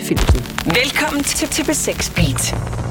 Philipsen. Velkommen til TP6 Beat.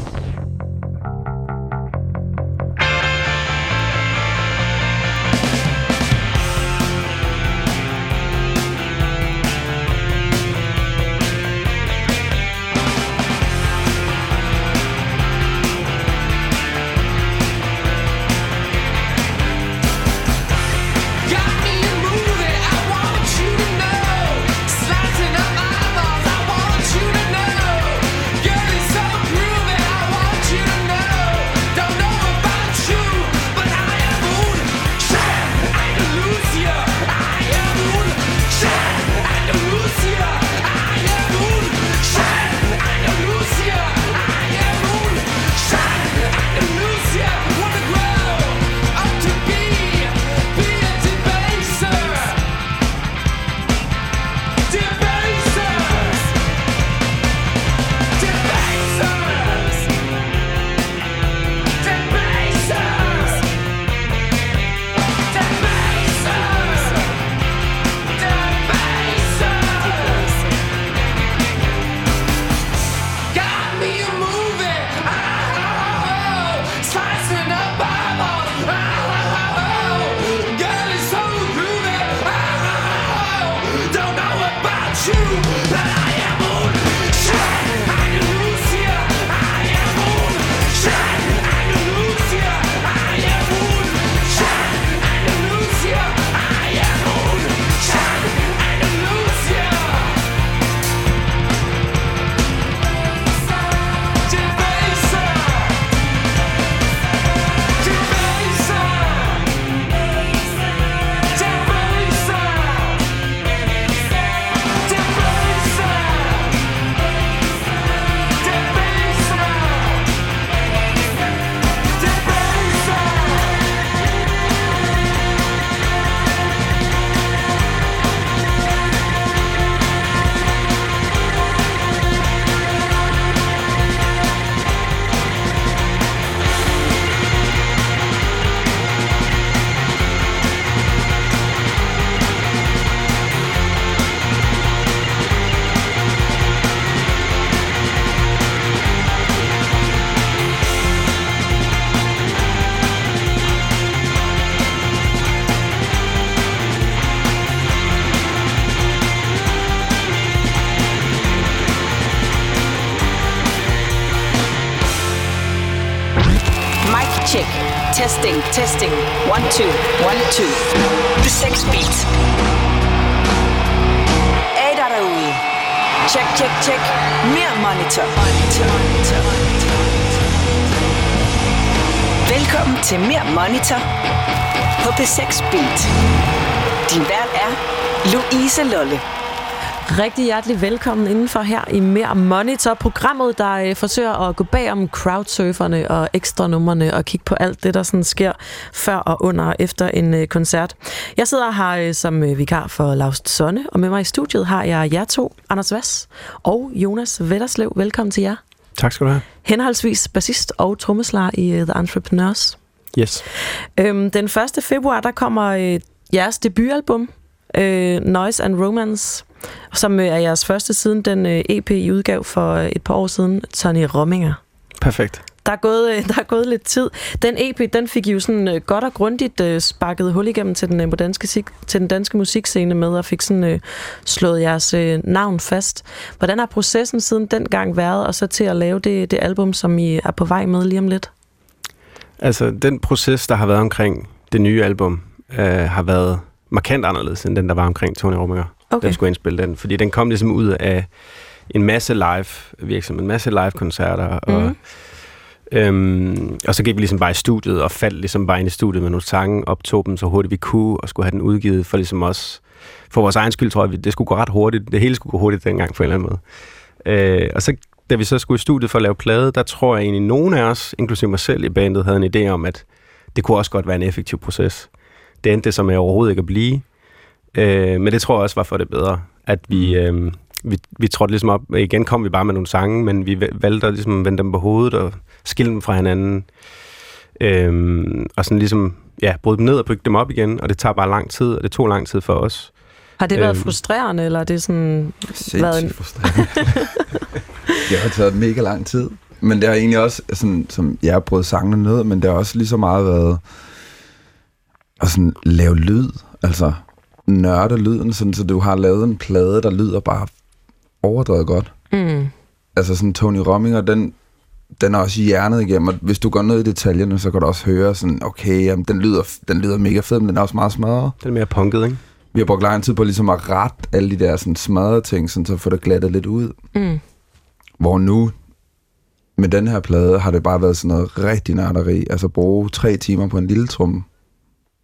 Testing, testing. One, two, one, two. The Sex Beat. Er der derude? Check, check, check. Mere monitor. monitor, monitor, monitor. Velkommen til Mere Monitor på P6 Beat. Din vært er Louise Lolle. Rigtig hjertelig velkommen indenfor her i Mere Monitor, programmet, der øh, forsøger at gå bag om crowdsurferne og ekstra numrene og kigge på alt det, der sådan sker før og under og efter en øh, koncert. Jeg sidder her øh, som øh, vikar for Laust Sonne, og med mig i studiet har jeg jer to, Anders Vass og Jonas Vetterslev. Velkommen til jer. Tak skal du have. Henholdsvis bassist og trommeslager i uh, The Entrepreneurs. Yes. Øhm, den 1. februar, der kommer øh, jeres debutalbum, øh, Noise and Romance, som øh, er jeres første siden den øh, EP, I udgav for øh, et par år siden, Tony Romminger. Perfekt. Der er, gået, der er gået lidt tid. Den EP, den fik I jo sådan godt og grundigt sparket hul igennem til den, danske, til den danske musikscene med, og fik sådan slået jeres navn fast. Hvordan har processen siden dengang været, og så til at lave det, det album, som I er på vej med lige om lidt? Altså, den proces, der har været omkring det nye album, øh, har været markant anderledes, end den, der var omkring Tony Rominger, Okay. der skulle indspille den. Fordi den kom ligesom ud af en masse live virksomhed, en masse live koncerter, og, Mhm. øhm, og så gik vi ligesom bare i studiet, og faldt ligesom bare ind i studiet med nogle sange, optog dem så hurtigt vi kunne, og skulle have den udgivet for ligesom os, for vores egen skyld, tror jeg, det skulle gå ret hurtigt. Det hele skulle gå hurtigt dengang på en eller anden måde. Øh, og så, da vi så skulle i studiet for at lave plade, der tror jeg egentlig, nogen af os, inklusive mig selv i bandet, havde en idé om, at det kunne også godt være en effektiv proces. Det endte det som jeg overhovedet ikke at blive. Øh, men det tror jeg også var for det bedre, at vi, øh, vi, vi trådte ligesom op. Igen kom vi bare med nogle sange, men vi valgte at ligesom vende dem på hovedet og skille dem fra hinanden. Øh, og sådan ligesom, ja, bryde dem ned og bygge dem op igen, og det tager bare lang tid, og det tog lang tid for os. Har det været Øhm. frustrerende, eller er det sådan... Sindssygt Været en- frustrerende. det har taget mega lang tid. Men det har egentlig også, sådan, som jeg har prøvet sangene ned, men det har også lige så meget været at sådan lave lyd. Altså nørde lyden, sådan, så du har lavet en plade, der lyder bare overdrevet godt. Mm. Altså sådan Tony Rominger, den, den er også hjernet igennem, og hvis du går ned i detaljerne, så kan du også høre sådan, okay, jamen, den, lyder, den lyder mega fed, men den er også meget smadret. Den er mere punket, ikke? Vi har brugt lang tid på ligesom at rette alle de der sådan smadrede ting, sådan, så få det glattet lidt ud. Mm. Hvor nu, med den her plade, har det bare været sådan noget rigtig nørderi. Altså bruge tre timer på en lille trum.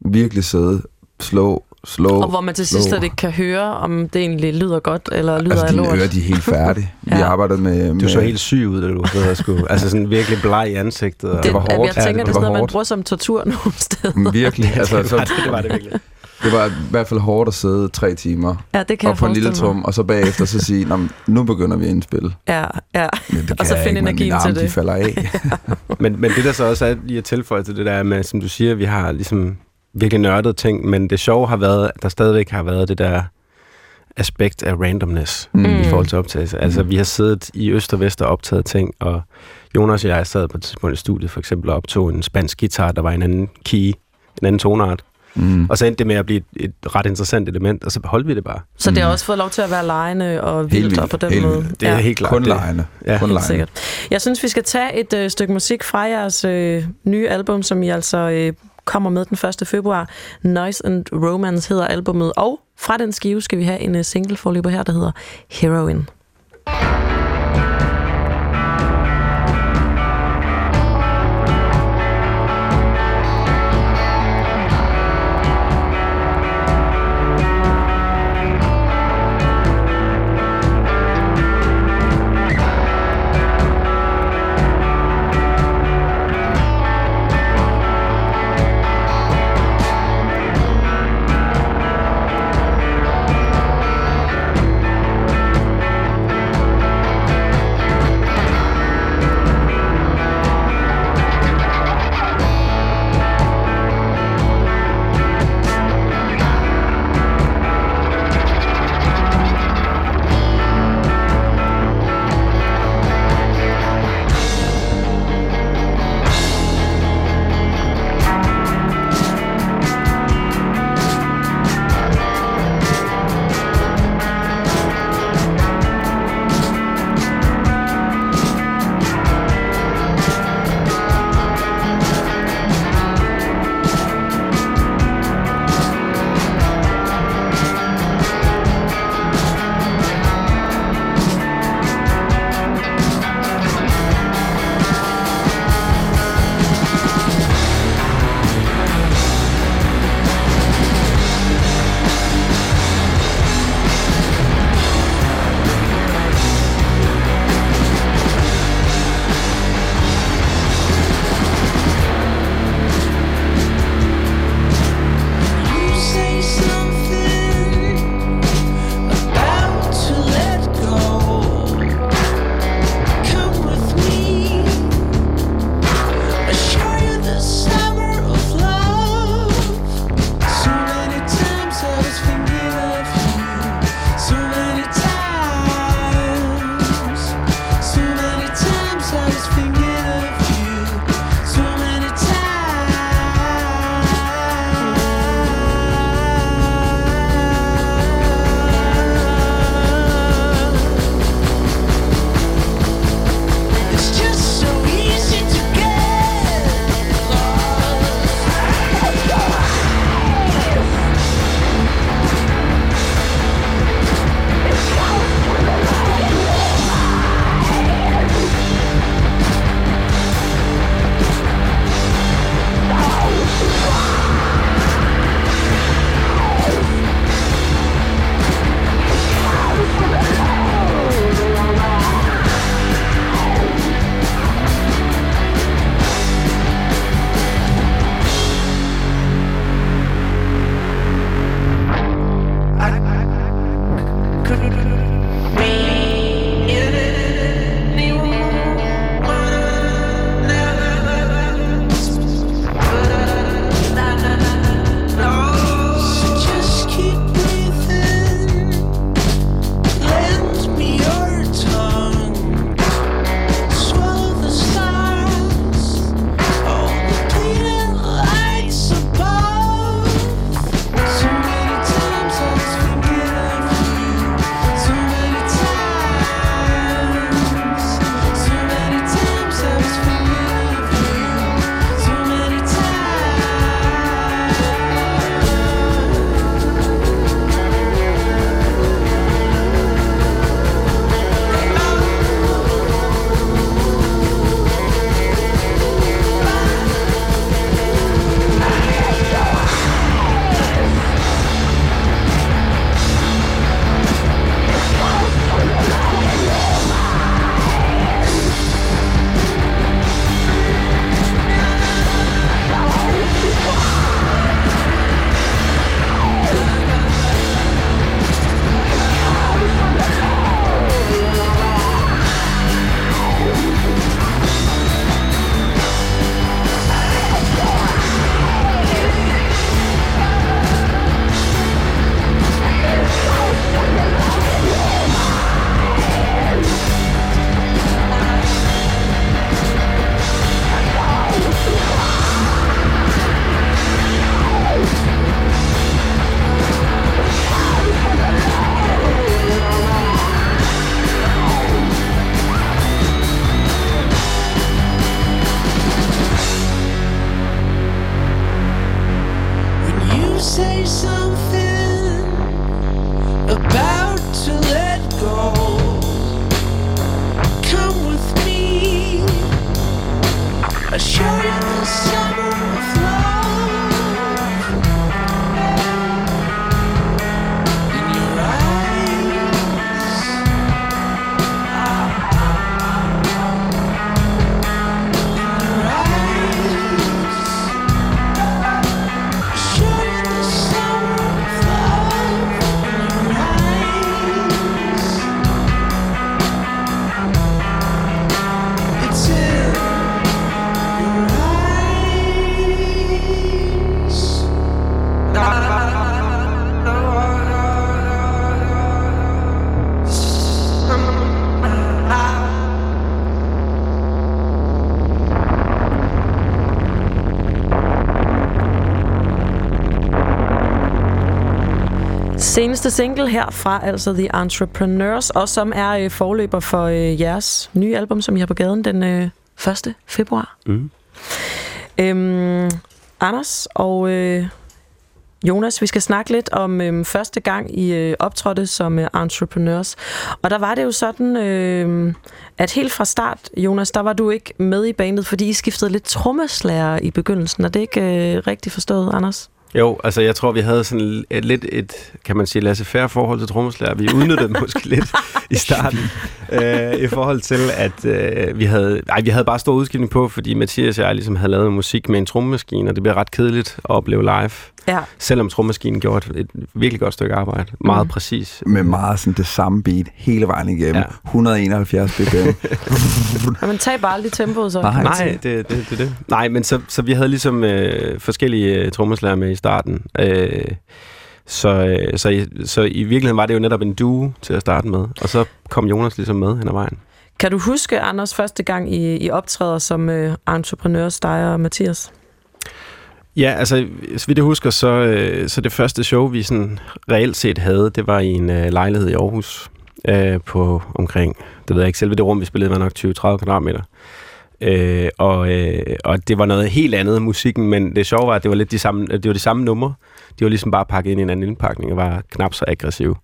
Virkelig sidde, slå, slå. Og hvor man til sidst slet ikke kan høre, om det egentlig lyder godt, eller lyder Altså lort. ører, de er helt færdige. Ja. Vi arbejdede med... med Du så helt syg ud, da du sad og skulle... altså sådan virkelig bleg i ansigtet. Og, Det var at hårdt. Jeg Ja, tænker, det det er var sådan noget, man bruger som tortur nogle steder. Men Virkelig. altså, det, var så, det, det var det virkelig. det var i hvert fald hårdt at sidde tre timer Ja, det kan og på en lille trum, og så bagefter så sige, "Nå, men nu begynder vi at indspille. Ja, ja. Men det Og så finde energien til det. de falder af. Men, men det der så også er lige at tilføje til det der med, som du siger, vi har ligesom virkelig nørdet ting, men det sjove har været, at der stadigvæk har været det der aspekt af randomness Mm. mm. i forhold til optagelse. Altså, vi har siddet i øst og vest og optaget ting, og Jonas og jeg sad på et tidspunkt i studiet for eksempel og optog en spansk guitar, der var en anden key, en anden tonart. Mm. Og så endte det med at blive et, et ret interessant element, og så beholdt vi det bare. Så det har Mm. også fået lov til at være lejende og vildt vildt, og på den helt måde. vildt. Det er helt klart. Kun lejende. Ja. Kun Helt lejende. sikkert. Jeg synes, vi skal tage et øh, stykke musik fra jeres øh, nye album, som I altså øh, kommer med den 1. februar. Noise and Romance hedder albummet, og fra den skive skal vi have en øh, single forløber her, der hedder Heroin. Heroin Seneste single herfra, altså The Entrepreneurs, og som er øh, forløber for øh, jeres nye album, som I har på gaden den øh, 1. februar. Mm. Øhm, Anders og øh, Jonas, vi skal snakke lidt om øh, første gang I øh, optrådte som øh, entrepreneurs. Og der var det jo sådan, øh, at helt fra start, Jonas, der var du ikke med i bandet, fordi I skiftede lidt trommeslager i begyndelsen. Er det ikke øh, rigtigt forstået, Anders? Jo, altså jeg tror, vi havde sådan et, lidt et, kan man sige, laissez-faire forhold til trommeslager. Vi udnyttede dem måske lidt i starten, øh, i forhold til, at øh, vi havde, nej, vi havde bare stor udskiftning på, fordi Mathias og jeg ligesom havde lavet musik med en trommemaskine, og det bliver ret kedeligt at opleve live. Ja. Selvom trommemaskinen gjorde et, et virkelig godt stykke arbejde. Meget mm. præcis. Med meget sådan det samme beat hele vejen igennem. Ja. 171 bpm. Jamen, tag bare aldrig tempoet så. Nej. man Nej, det, det, det, det. Nej, men så, så vi havde ligesom øh, forskellige øh, trommeslager med i starten. Øh, så, øh, så, i, så i virkeligheden var det jo netop en duo til at starte med. Og så kom Jonas ligesom med hen ad vejen. Kan du huske, Anders, første gang I, I optræder som øh, entrepreneurs, dig og Mathias? Ja, altså, så vidt jeg husker, så, øh, så det første show, vi sådan reelt set havde, det var i en øh, lejlighed i Aarhus øh, på omkring, det ved jeg ikke, selve det rum, vi spillede, var nok 20-30 kvadratmeter. Øh, og, øh, og det var noget helt andet musikken, men det sjove var, at det var lidt de samme, det var de samme numre. De var ligesom bare pakket ind i en anden indpakning og var knap så aggressiv.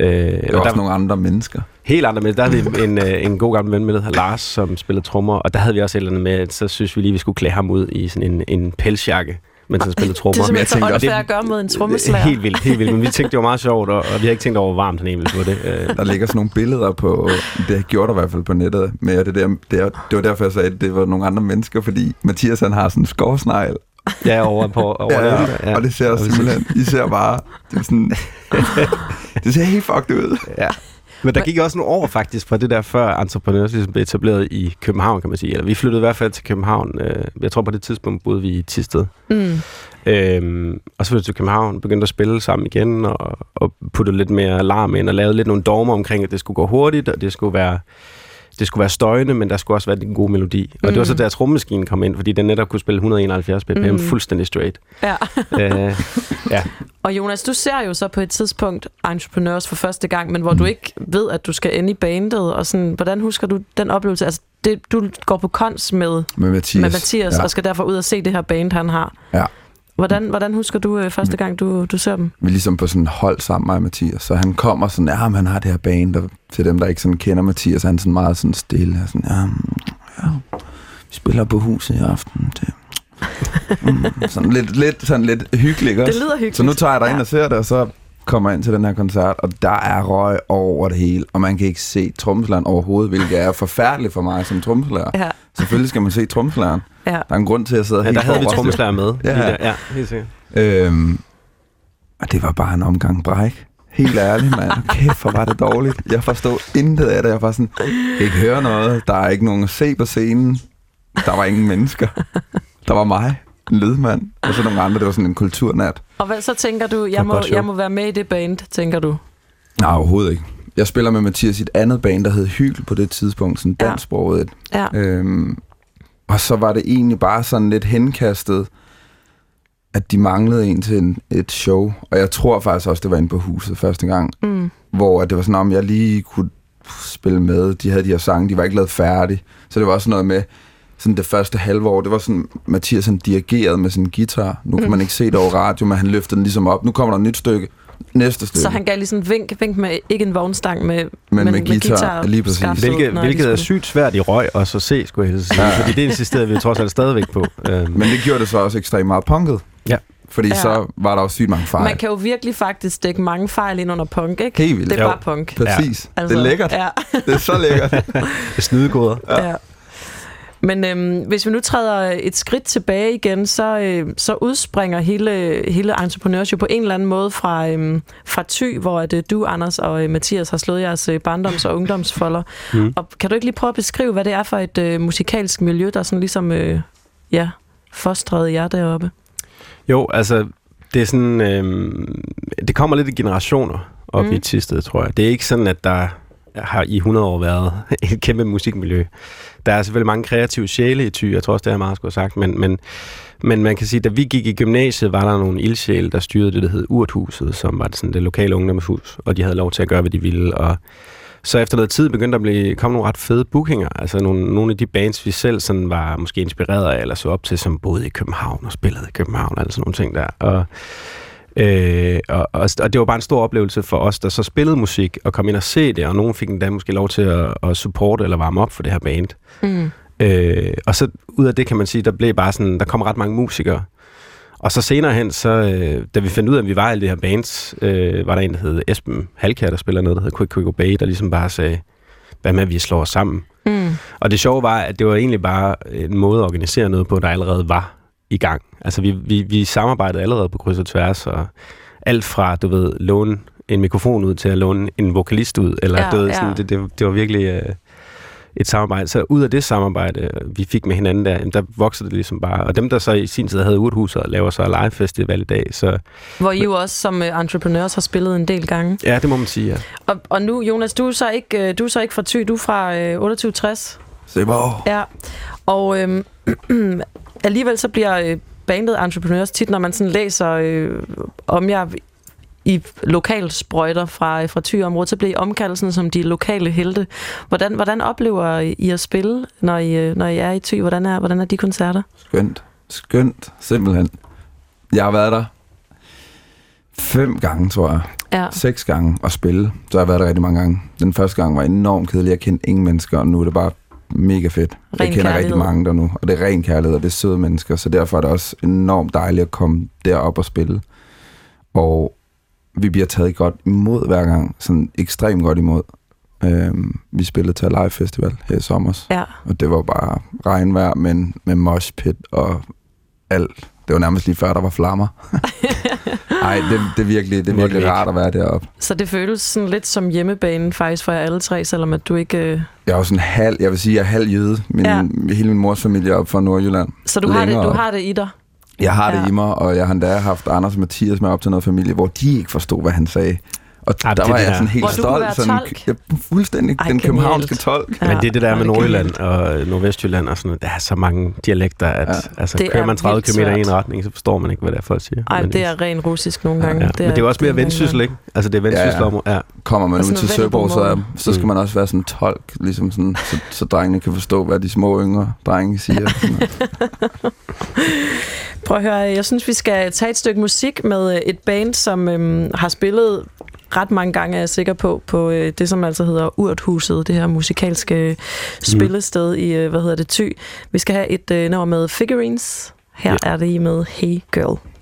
Øh, Det var og også nogle andre mennesker. Helt andre med. Der havde vi en, øh, en god gammel ven med, der Lars, som spillede trommer, og der havde vi også et eller andet med, at så synes vi lige, vi skulle klæde ham ud i sådan en, en pelsjakke, mens han spillede trommer. Det er simpelthen for også- unfair at gøre mod en er trommeslager. Helt vildt, helt vildt. Men vi tænkte, det var meget sjovt, og, og vi havde ikke tænkt over, hvor varmt han egentlig få det. Øh, Der ligger sådan nogle billeder på, det gjorde der i hvert fald på nettet, med og det, der, det, er, det var derfor, jeg sagde, at det var nogle andre mennesker, fordi Mathias han har sådan en skovsnegl, ja, over på over ja, det, ja, og det ser simpelthen, I ser bare, det, er sådan, det ser helt fucked ud. Ja. Men der gik også nogle år faktisk fra det der, før Entrepreneurs ligesom blev etableret i København, kan man sige. Eller vi flyttede i hvert fald til København. Øh, jeg tror på det tidspunkt boede vi i Tisted. Mm. Øhm, og så flyttede vi til København, begyndte at spille sammen igen, og, og puttede lidt mere larm ind, og lavede lidt nogle dogmer omkring, at det skulle gå hurtigt, og det skulle være, det skulle være støjende, men der skulle også være en god melodi. Og det var så der trommemaskinen kom ind, fordi den netop kunne spille 171 bpm Mm. fuldstændig straight. Ja. øh, ja. Og Jonas, du ser jo så på et tidspunkt Entrepreneurs for første gang, men hvor du ikke ved, at du skal ende i bandet, og sådan, hvordan husker du den oplevelse? Altså, det, du går på kons med, Med Mathias. med Mathias, ja. og skal derfor ud og se det her band, han har. Ja. Hvordan, hvordan husker du øh, første gang, du, du ser dem? Vi er ligesom på sådan hold sammen, og Mathias. Så han kommer sådan, ja, han har det her band, og til dem, der ikke sådan kender Mathias, han er sådan meget sådan stille. Og sådan, ja, mm, ja, vi spiller på huset i aften. Det, mm, sådan lidt, lidt, sådan lidt hyggeligt, ikke Det også? lyder hyggeligt. Så nu tager jeg dig ind Ja. og ser det, og så kommer ind til den her koncert, og der er røg over det hele, og man kan ikke se trommeslageren overhovedet, hvilket er forfærdeligt for mig som trommeslager. Ja, Selvfølgelig skal man se trommeslageren. Ja. Der er en grund til, at jeg sidder ja, helt der havde vi trommeslager med. Ja. Ja helt sikkert. Øhm, og det var bare en omgang bræk. Helt ærligt, mand. Kæft, hvor var det dårligt. Jeg forstod intet af det. Jeg var sådan, jeg kan ikke høre noget. Der er ikke nogen at se på scenen. Der var ingen mennesker. Der var mig, en lydmand, og så nogle andre. Det var sådan en kulturnat. Og hvad, så tænker du, jeg må, jeg må være med i det band, tænker du? Nej, overhovedet ikke. Jeg spiller med Mathias i et andet band, der hed Hygel på det tidspunkt. Sådan Ja. dansksproget. et. Ja. Øhm, og så var det egentlig bare sådan lidt henkastet, at de manglede en til en, et show. Og jeg tror faktisk også, det var inde på huset første gang. Mm. hvor det var sådan, om jeg lige kunne spille med. De havde de her sange, de var ikke lavet færdige. Så det var også noget med, sådan det første halve år, det var sådan, Mathias han dirigerede med sin guitar. Nu kan Mm. man ikke se det over radio, men han løftede den ligesom op. Nu kommer der et nyt stykke. Næste stykke. Så han gav lige sådan vink, vink med, ikke en vognstang, med, Men med guitar, lige præcis. Hvilket, hvilket er sygt svært i røg også at se, skulle jeg sige. Ja. Fordi det insisterede vi trods alt stadigvæk på. Øhm, Men det gjorde det så også ekstremt meget punket. Ja. Fordi Ja. så var der også sygt mange fejl. Man kan jo virkelig faktisk dække mange fejl ind under punk, ikke? Helt vildt. Det er Jo. bare punk. Præcis. Ja. Det er lækkert. Ja, Det er så lækkert. snydegoder. ja. ja. Men øhm, hvis vi nu træder et skridt tilbage igen, så, øh, så udspringer hele, hele Entrepreneurs jo på en eller anden måde fra, øhm, fra Thy, hvor at, øh, du, Anders og øh, Mathias har slået jeres øh, barndoms- og ungdomsfolder. Mm. Og kan du ikke lige prøve at beskrive, hvad det er for et øh, musikalsk miljø, der sådan ligesom, øh, ja, fostrede jer deroppe? Jo, altså, det er sådan, øhm, det kommer lidt i generationer op mm. i Tisted, tror jeg. Det er ikke sådan, at der har i 100 år været et kæmpe musikmiljø. Der er selvfølgelig mange kreative sjæle i Thy, jeg tror også, det har meget skulle have sagt, men, men, men man kan sige, da vi gik i gymnasiet, var der nogle ildsjæle, der styrede det, der hed Urthuset, som var det, sådan det lokale ungdomshus, og de havde lov til at gøre, hvad de ville, og så efter noget tid begyndte der at blive, komme nogle ret fede bookinger. Altså nogle, nogle af de bands, vi selv sådan var måske inspireret af, eller så op til, som boede i København og spillede i København, altså nogle ting der. Og, øh, og, og, og det var bare en stor oplevelse for os, der så spillede musik, og kom ind og se det, og nogen fik endda måske lov til at, at supporte eller varme op for det her band. Mm. Øh, og så ud af det kan man sige, der blev bare sådan, der kom ret mange musikere, og så senere hen, så, øh, da vi fandt ud af, at vi var i det her bands, øh, var der en, der hed Esben Halkær, der spiller noget, der hedder Quick Quick Obey, der ligesom bare sagde, hvad med, at vi slår os sammen? Mm. Og det sjove var, at det var egentlig bare en måde at organisere noget på, der allerede var i gang. Altså, vi, vi, vi samarbejdede allerede på kryds og tværs, og alt fra, du ved, låne en mikrofon ud til at låne en vokalist ud, eller ja, du ved, sådan, ja. det, det, det var virkelig... Øh, et samarbejde. Så ud af det samarbejde, vi fik med hinanden der, der voksede det ligesom bare. Og dem, der så i sin tid havde Urthuset og laver så live festival i dag. Så, Hvor I jo også som uh, entrepreneurs har spillet en del gange. Ja, det må man sige, ja. Og, og nu, Jonas, du er så ikke, øh, du er så ikke fra Thy, du er fra uh, 2860. Søborg. Ja, og øhm, alligevel så bliver øh, bandet Entrepreneurs tit, når man sådan læser øh, om jer i lokalsprøjter fra, fra Thy-området, så bliver I omkaldt som de lokale helte. Hvordan, hvordan oplever I at spille, når I, når I er i Thy? Hvordan er, hvordan er de koncerter? Skønt. Skønt, simpelthen. Jeg har været der fem gange, tror jeg. Ja. Seks gange at spille. Så har jeg været der rigtig mange gange. Den første gang var enormt kedelig. Jeg kendte ingen mennesker, og nu er det bare mega fedt. Ren jeg kender kærlighed. rigtig mange der nu, og det er ren kærlighed, og det er søde mennesker, så derfor er det også enormt dejligt at komme derop og spille. Og vi bliver taget godt imod hver gang, sådan ekstremt godt imod. Øhm, vi spillede til Live Festival her i sommer, ja. og det var bare regnvejr, men med mosh pit og alt. Det var nærmest lige før, der var flammer. Nej, det, det er virkelig, det er virkelig rart at være deroppe. Så det føles sådan lidt som hjemmebane faktisk for jer alle tre, selvom at du ikke... Øh... Jeg er jo sådan halv, jeg vil sige, jeg er halv jøde. Min, ja. Hele min mors familie er op fra Nordjylland. Så du har, det, du har det i dig? Jeg har ja. det i mig, og jeg har endda haft Anders og Mathias med op til noget familie, hvor de ikke forstod, hvad han sagde. Og ja, der var jeg sådan helt stolt. Sådan, jeg, fuldstændig Ej, den københavnske tolk. Ja. Men det er det der med Nordjylland og Nordvestjylland og sådan noget. Der er så mange dialekter, at ja. altså, det kører man 30 km i en retning, så forstår man ikke, hvad det er, folk siger. Nej, det er ren russisk nogle gange. Ja, ja. Det er, Men det er også mere vendsyssel, ikke? Altså det er vendsyssel ja, ja. ja. Kommer man ud til Søborg, så, så skal mm. man også være sådan tolk, ligesom sådan, så, så drengene kan forstå, hvad de små yngre drenge siger. Prøv at høre, jeg synes, vi skal tage et stykke musik med et band, som øhm, har spillet ret mange gange, er jeg sikker på, på øh, det, som altså hedder Urthuset, det her musikalske mm. spillested i, øh, hvad hedder det, Thy. Vi skal have et øh, nummer med Figurines. Her yeah. er det i med Hey Girl.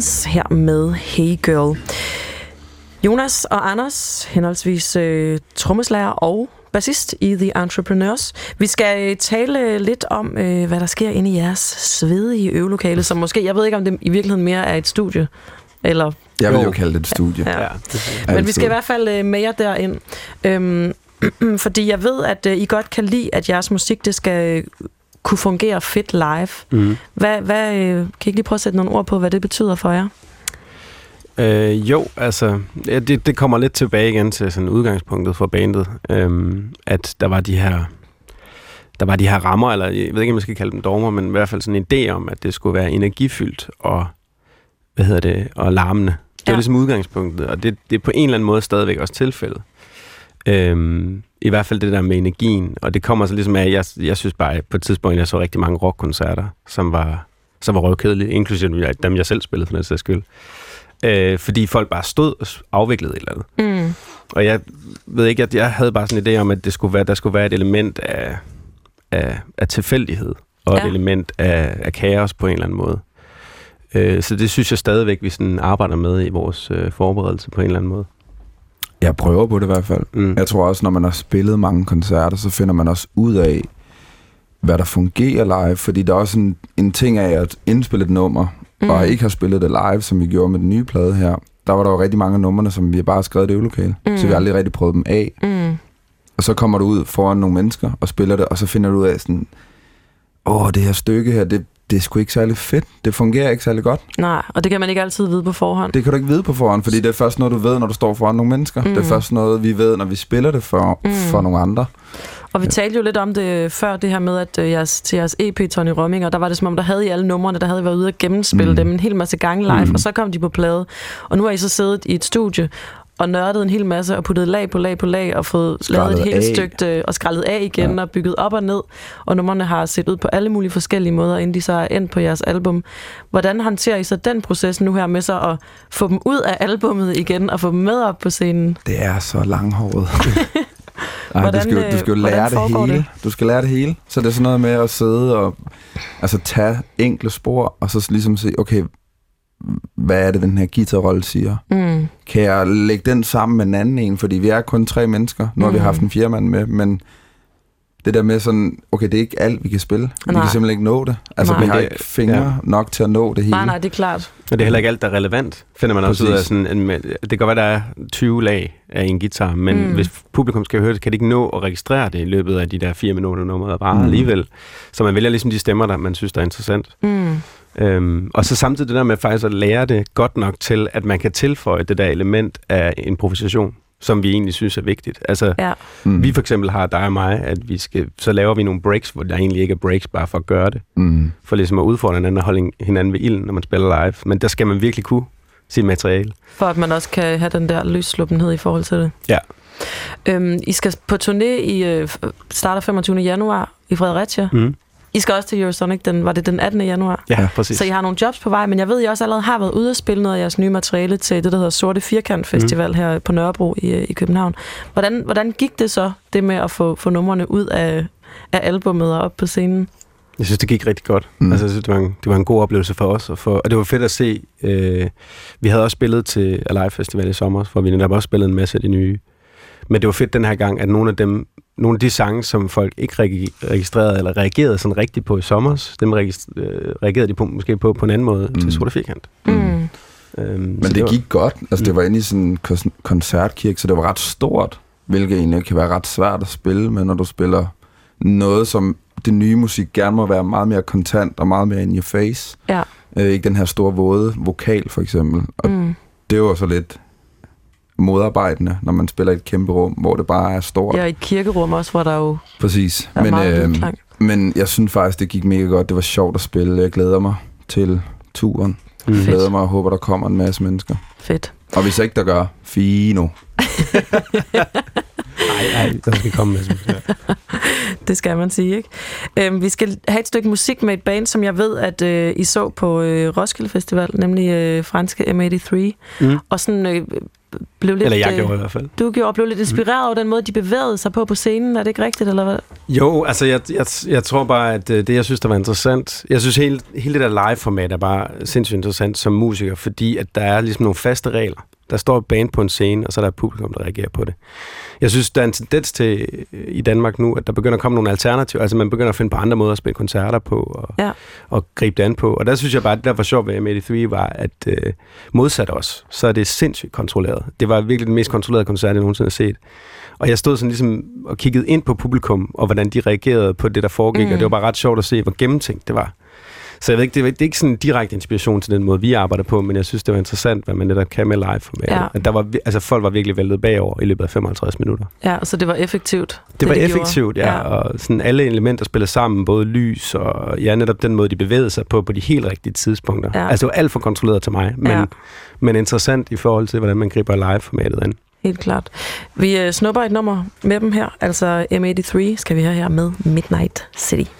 Figurines her med Hey Girl. Jonas og Anders, henholdsvis øh, trommeslager og bassist i The Entrepreneurs. Vi skal øh, tale lidt om, øh, hvad der sker inde i jeres svedige øvelokale, som måske, jeg ved ikke, om det i virkeligheden mere er et studie, eller... Jeg vil Jo. kalde det et studie. Ja. Ja, Men vi skal i hvert fald øh, med jer derind. Øhm, fordi jeg ved, at øh, I godt kan lide, at jeres musik det skal øh, kunne fungere fedt live. mm. Hvad, hvad, øh, kan I ikke lige prøve at sætte nogle ord på, hvad det betyder for jer? Øh, jo, altså, ja, det, det kommer lidt tilbage igen til sådan udgangspunktet for bandet, øhm, at der var de her der var de her rammer, eller jeg ved ikke, om man skal kalde dem dogmer, men i hvert fald sådan en idé om, at det skulle være energifyldt og, hvad hedder det, og larmende. Det var Ja. ligesom udgangspunktet, og det, det er på en eller anden måde stadigvæk også tilfældet. Øhm, I hvert fald det der med energien, og det kommer så ligesom af, at jeg, jeg synes bare, på et tidspunkt, jeg så rigtig mange rockkoncerter, som var, som var røvkedelige, inklusive dem, jeg selv spillede for den sags skyld. Øh, fordi folk bare stod og afviklede et eller andet. Mm. Og jeg ved ikke, at jeg havde bare sådan en idé om, at det skulle være, der skulle være et element af, af, af tilfældighed, og. Ja. et element af, af kaos på en eller anden måde. Øh, så det synes jeg stadigvæk, vi sådan arbejder med i vores øh, forberedelse på en eller anden måde. Jeg prøver på det i hvert fald. Mm. Jeg tror også, når man har spillet mange koncerter, så finder man også ud af, hvad der fungerer live. Fordi der er også en, en ting af at indspille et nummer, mm. og ikke har spillet det live, som vi gjorde med den nye plade her. Der var der jo rigtig mange af numrene, som vi bare har skrevet i det øvelokale. Mm. Så vi har aldrig rigtig prøvet dem af. Mm. Og så kommer du ud foran nogle mennesker og spiller det, og så finder du ud af sådan, åh, det her stykke her, det, det er sgu ikke særlig fedt. Det fungerer ikke særlig godt. Nej, og det kan man ikke altid vide på forhånd. Det kan du ikke vide på forhånd, fordi det er først noget, du ved, når du står foran nogle mennesker. Mm. Det er først noget, vi ved, når vi spiller det for, mm. for nogle andre. Og vi talte jo lidt om det før, det her med, at øh, jeres, til jeres EP, Tony Romming, og der var det som om, der havde I alle numrene, der havde I været ude og gennemspille mm. dem en hel masse gange live, mm. og så kom de på plade. Og nu har I så siddet i et studie og nørdet en hel masse og puttet lag på lag på lag og fået Skrællet lavet et helt af. stykke øh, og skrællet af igen ja. og bygget op og ned. Og numrene har set ud på alle mulige forskellige måder, inden de så er endt på jeres album. Hvordan håndterer I så den proces nu her med så at få dem ud af albummet igen og få dem med op på scenen? Det er så langhåret. Ej, Hvordan, du skal, jo- øh, du skal jo lære det hele. det? Du skal lære det hele. Så det er sådan noget med at sidde og altså, tage enkle spor, og så ligesom se, okay, hvad er det, den her guitarrolle siger? Mm. Kan jeg lægge den sammen med en anden en? Fordi vi er kun tre mennesker. Nu har vi Mm. haft en fjerde mand med, men det der med sådan, okay, det er ikke alt, vi kan spille. Vi Nej. kan simpelthen ikke nå det. Altså, Nej. vi har Det- ikke fingre ja. nok til at nå det hele. Nej, nej, det er klart. Og det er heller ikke alt, der er relevant, finder man også ud af. Præcis. Sådan, en, det kan godt være, der er 20 lag af en guitar, men Mm. hvis publikum skal høre det, kan de ikke nå at registrere det i løbet af de der fire minutter nummeret bare mm. alligevel. Så man vælger ligesom de stemmer, der man synes, der er interessant. Mm. Øhm, og så samtidig det der med faktisk at lære det godt nok til, at man kan tilføje det der element af improvisation, som vi egentlig synes er vigtigt. Altså, Ja. Mm. vi for eksempel har dig og mig, at vi skal, så laver vi nogle breaks, hvor der egentlig ikke er breaks, bare for at gøre det. Mm. For ligesom at udfordre hinanden og holde hinanden ved ilden, når man spiller live. Men der skal man virkelig kunne sit materiale. For at man også kan have den der løssluppenhed i forhold til det. Ja. Øhm, I skal på turné i øh, starter 25. januar i Fredericia. Mm. I skal også til Eurosonic, den, var det den 18. januar? Ja, præcis. Så I har nogle jobs på vej, men jeg ved, at I også allerede har været ude og spille noget af jeres nye materiale til det, der hedder Sorte Firkant Festival mm. her på Nørrebro i, øh, i København. Hvordan, hvordan gik det så, det med at få, få numrene ud af, af albummet og op på scenen? Jeg synes, det gik rigtig godt. Mm. Altså, jeg synes, det var, en, det var en god oplevelse for os. Og, for, og det var fedt at se. Øh, vi havde også spillet til Alive Festival i sommer, hvor vi netop også spillede en masse af de nye. Men det var fedt den her gang, at nogle af dem, nogle af de sange, som folk ikke regi- registrerede eller reagerede sådan rigtigt på i sommer, dem øh, reagerede de på, måske på på en anden måde mm. Til Sorte Firkant. Mm. Øhm, Men så det, var- gik godt. Altså, det Mm. var inde i sådan en kon- koncertkirke, så det var ret stort, hvilket egentlig kan være ret svært at spille med, når du spiller noget, som det nye musik gerne må være meget mere kontant og meget mere in your face. Ja. Øh, ikke den her store våde vokal, for eksempel. Og Mm. det var så lidt modarbejdende, når man spiller i et kæmpe rum, hvor det bare er stort. Ja, i et kirkerum også, hvor der jo Præcis. er Men, meget øh, men jeg synes faktisk, det gik mega godt. Det var sjovt at spille. Jeg glæder mig til turen. Mm. Jeg glæder mig og håber, der kommer en masse mennesker. Fedt. Og hvis ikke der gør, fino. Ej, ej, der skal komme med sådan. Det skal man sige, ikke? Øhm, vi skal have et stykke musik med et band, som jeg ved, at øh, I så på øh, Roskilde Festival, nemlig øh, franske M83. Mm. Og sådan, øh, blev lidt... Eller jeg øh, gjorde i hvert fald. Du gjorde, blev lidt inspireret over den måde, de bevægede sig på på scenen. Er det ikke rigtigt, eller hvad? Jo, altså jeg, jeg, jeg tror bare, at øh, det, jeg synes, der var interessant... Jeg synes, hele, hele det der live-format er bare sindssygt interessant som musiker, fordi at der er ligesom nogle faste regler. Der står et band på en scene, og så er der et publikum, der reagerer på det. Jeg synes, der er en tendens til øh, i Danmark nu, at der begynder at komme nogle alternativer. Altså man begynder at finde på andre måder at spille koncerter på og, Ja. og gribe det an på. Og der synes jeg bare, at det der var sjovt ved M83 var, at øh, modsat os, så er det sindssygt kontrolleret. Det var virkelig den mest kontrollerede koncert, jeg nogensinde har set. Og jeg stod sådan ligesom og kiggede ind på publikum, og hvordan de reagerede på det, der foregik, mm. og det var bare ret sjovt at se, hvor gennemtænkt det var. Så jeg ved ikke, det er, det er ikke sådan en direkte inspiration til den måde, vi arbejder på, men jeg synes, det var interessant, hvad man netop kan med live for Ja. At der var, altså folk var virkelig væltet bagover i løbet af 55 minutter. Ja, så det var effektivt. Det var de effektivt, ja, ja. ja, og sådan alle elementer spillede sammen, både lys og ja, netop den måde, de bevægede sig på, på de helt rigtige tidspunkter. Ja. Altså det var alt for kontrolleret til mig, men, ja. men interessant i forhold til, hvordan man griber live-formatet an. Helt klart. Vi øh, snupper et nummer med dem her, altså M83 skal vi have her med Midnight City.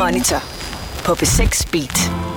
Monitor på B6 Beat.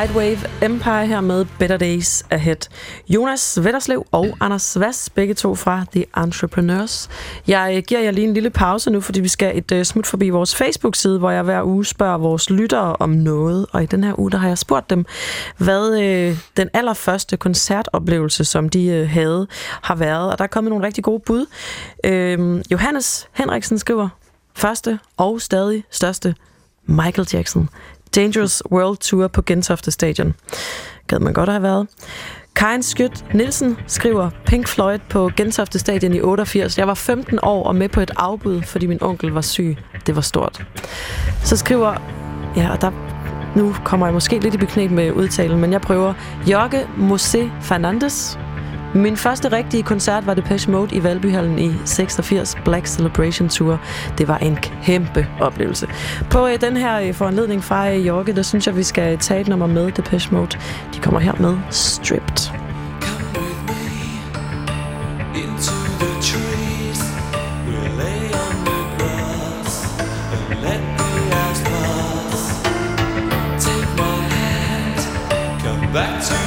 Lightwave Empire her med Better Days Ahead. Jonas Vetterslev og Anders Vass, begge to fra The Entrepreneurs. Jeg giver jer lige en lille pause nu, fordi vi skal et øh, smut forbi vores Facebook-side, hvor jeg hver uge spørger vores lyttere om noget. Og i den her uge, der har jeg spurgt dem, hvad øh, den allerførste koncertoplevelse, som de øh, havde, har været. Og der er kommet nogle rigtig gode bud. Uh, Johannes Henriksen skriver, første og stadig største Michael Jackson. Dangerous World Tour på Gentofte Stadion. Gad man godt have været. Karin Skødt Nielsen skriver Pink Floyd på Gentofte Stadion i 88. Jeg var 15 år og med på et afbud, fordi min onkel var syg. Det var stort. Så skriver... Ja, og der... Nu kommer jeg måske lidt i beknæb med udtalen, men jeg prøver. Jørge Mosé Fernandes. Min første rigtige koncert var Depeche Mode i Valbyhallen i 86 Black Celebration Tour. Det var en kæmpe oplevelse. På øh, den her øh, foranledning fra øh, Jorge, der synes jeg, vi skal tage et nummer med Depeche Mode. De kommer her med Stripped. Back to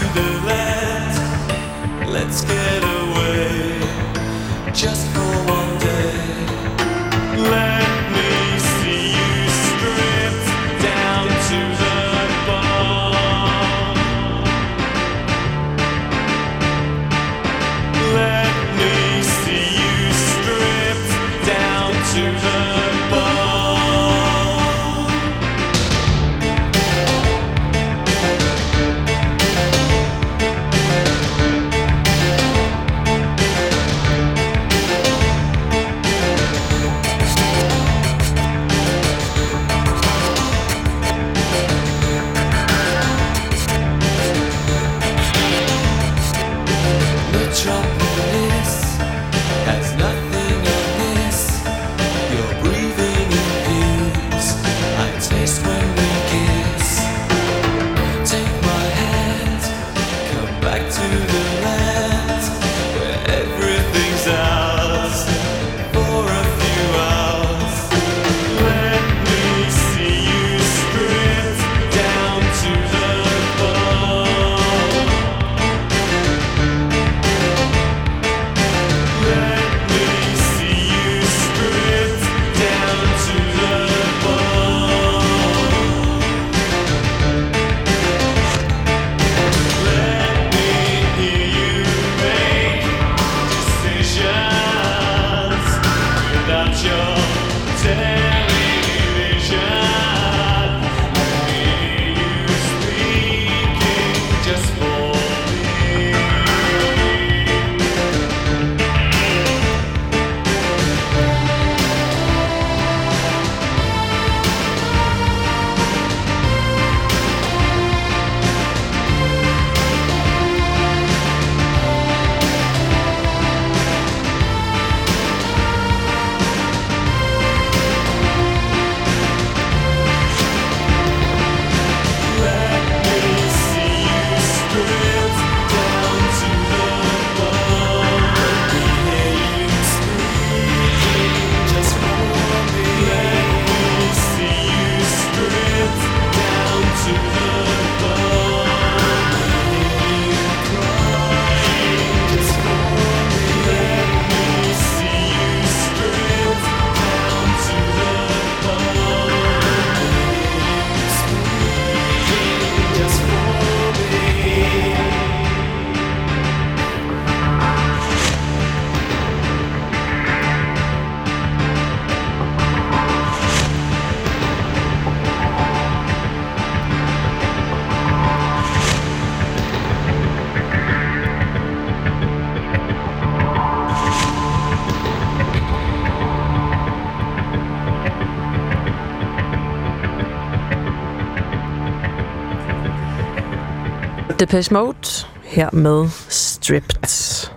Depeche Mode her med Stripped.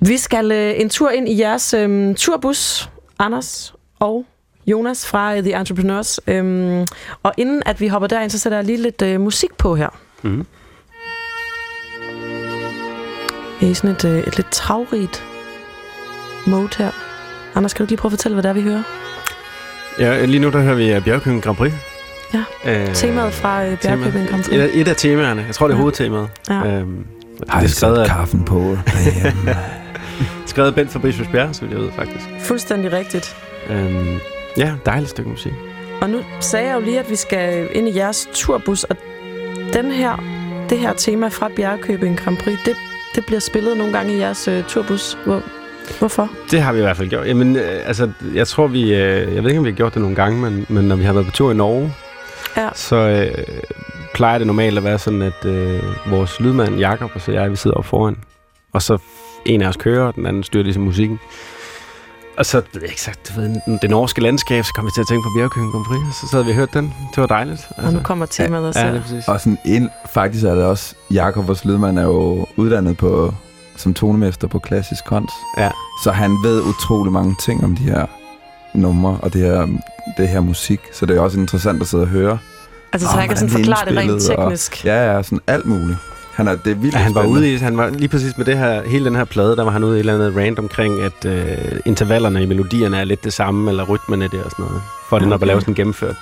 Vi skal øh, en tur ind i jeres øh, turbus, Anders og Jonas fra øh, The Entrepreneurs. Øhm, og inden at vi hopper derind, så sætter jeg lige lidt øh, musik på her. Mhm. I sådan et, øh, et lidt travrigt mode her. Anders, kan du lige prøve at fortælle, hvad det er, vi hører? Ja, lige nu der hører vi uh, Bjergkøben Grand Prix. Ja, Øh, Temaet fra øh, Bjergkøbing Grand Prix. Et, af- et af temaerne. Jeg tror, det er Ja. hovedtemaet. Ja. Øhm, Har det er skrevet af, kaffen på skrevet af Bent Fabricius Bjerre, så jeg ved, faktisk. Fuldstændig rigtigt. Øhm, ja, dejligt stykke musik. Og nu sagde jeg jo lige, at vi skal ind i jeres turbus, og den her, det her tema fra Bjergkøbing Grand Prix, det, det bliver spillet nogle gange i jeres øh, turbus. Hvor, hvorfor? Det har vi i hvert fald gjort. Jamen, øh, altså, jeg tror, vi... Øh, jeg ved ikke, om vi har gjort det nogle gange, men, men når vi har været på tur i Norge, Ja. så øh, plejer det normalt at være sådan, at øh, vores lydmand Jakob og så jeg, vi sidder op foran. Og så en af os kører, og den anden styrer ligesom musikken. Og så, ved jeg ikke sagt, du ved, det norske landskab, så kom vi til at tænke på Bjergkøben Grand Prix, og så sad vi og hørte den. Det var dejligt. Altså. Og nu kommer temaet også. Ja, Ja, det er præcis. Og sådan ind, faktisk er det også, Jakob, vores lydmand, er jo uddannet på, som tonemester på klassisk kunst. Ja. Så han ved utrolig mange ting om de her numre og det her, det her musik. Så det er også interessant at sidde og høre. altså, så Åh, han kan sådan forklare det rent indspillet, og- teknisk. Ja, ja, sådan alt muligt. Han er, det er vildt Ja, han var spændende. ude i, han var lige præcis med det her, hele den her plade, der var han ude i et eller andet rant omkring, at øh, intervallerne i melodierne er lidt det samme, eller rytmen er det og sådan noget. For det, når man Okay. laver sådan en gennemført.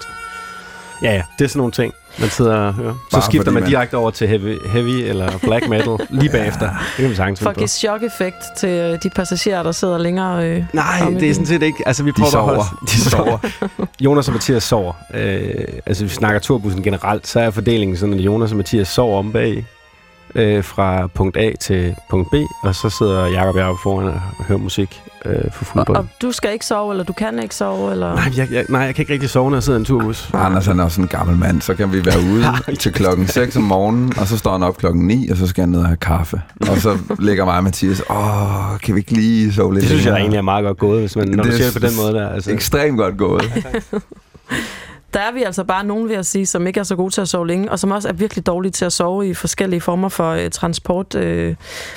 Ja, ja, det er sådan nogle ting, man sidder og hører. Så Bare skifter fordi man man- direkte over til heavy, heavy eller black metal lige bagefter. Det kan vi sagtens For at give chok-effekt til øh, de passagerer, der sidder længere øh, Nej, det er sådan set ikke. Altså, vi prøver sover. At holde, de sover. Jonas og Mathias sover. Øh, altså, hvis vi snakker turbussen generelt, så er fordelingen sådan, at Jonas og Mathias sover om bag øh, fra punkt A til punkt B, og så sidder Jacob og jeg foran og hører musik øh, for fuld og, og du skal ikke sove, eller du kan ikke sove, eller... Nej, jeg, jeg, nej, jeg kan ikke rigtig sove, når jeg sidder i en turbus. Anders han er også en gammel mand, så kan vi være ude til klokken 6 om morgenen, og så står han op klokken 9, og så skal han ned og have kaffe. Og så ligger mig og Mathias, åh, kan vi ikke lige sove lidt Det synes jeg da længere?" egentlig er meget godt gået, hvis man, når Det du er siger det på den måde der. Altså. Ekstremt godt gået. Der er vi altså bare nogen, vil jeg sige, som ikke er så gode til at sove længe, og som også er virkelig dårlige til at sove i forskellige former for øh, transport, øh,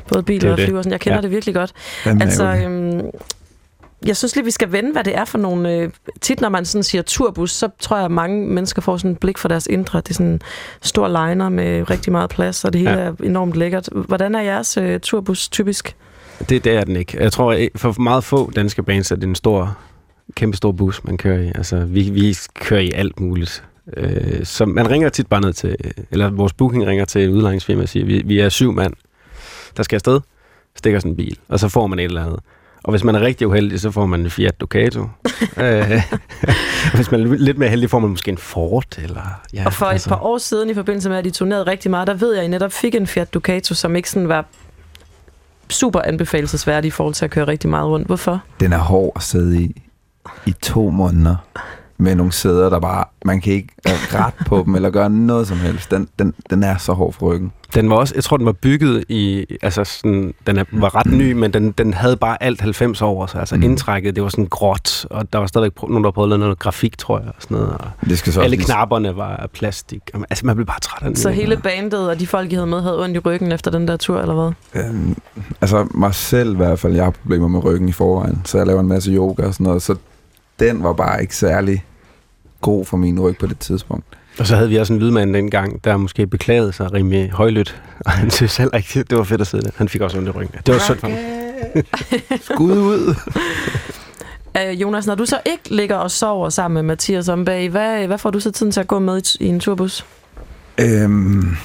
både biler er og fly og sådan. Jeg kender Ja. det virkelig godt. Er Altså, øhm, jeg synes lige, vi skal vende, hvad det er for nogle... Øh, tit, når man sådan siger turbus, så tror jeg, at mange mennesker får sådan et blik for deres indre. Det er sådan en stor liner med rigtig meget plads, og det hele Ja. er enormt lækkert. Hvordan er jeres øh, turbus typisk? Det, det er den ikke. Jeg tror, for meget få danske bands er det en stor, kæmpe stor bus, man kører i. Altså, vi, vi kører i alt muligt. Øh, så man ringer tit bare ned til, eller vores booking ringer til et udlejningsfirma og siger, vi, vi er syv mand, der skal afsted, stikker sådan en bil, og så får man et eller andet. Og hvis man er rigtig uheldig, så får man en Fiat Ducato. øh, hvis man er lidt mere heldig, får man måske en Ford. Eller, ja, Og for altså. et par år siden, i forbindelse med, at de turnerede rigtig meget, der ved jeg, at I netop fik en Fiat Ducato, som ikke sådan var super anbefalesværdig i forhold til at køre rigtig meget rundt. Hvorfor? Den er hård at sidde i. i to måneder med nogle sæder, der bare, man kan ikke ret på dem eller gøre noget som helst. Den, den, den er så hård for ryggen. Den var også, jeg tror, den var bygget i, altså sådan, den er, var ret ny, men den, den havde bare alt 90 over sig. Altså Mm. indtrækket, det var sådan gråt, og der var stadigvæk nogen, der prøvede at lave noget grafik, tror jeg, og sådan noget. Og Det skal så alle også knapperne var af plastik. Altså, man blev bare træt af den. Så ikke? hele bandet og de folk, I havde med, havde ondt i ryggen efter den der tur, eller hvad? Øhm, altså mig selv i hvert fald, jeg har problemer med ryggen i forvejen, så jeg laver en masse yoga og sådan noget, så den var bare ikke særlig god for min ryg på det tidspunkt. Og så havde vi også en lydmand dengang, der måske beklagede sig rimelig højlydt, og han synes heller ikke, det var fedt at sidde der. Han fik også ondt i ryggen. Det var synd for ham. Skud ud! Øh, Jonas, når du så ikke ligger og sover sammen med Mathias om bag, hvad, hvad får du så tiden til at gå med i, i en turbus? Øhm,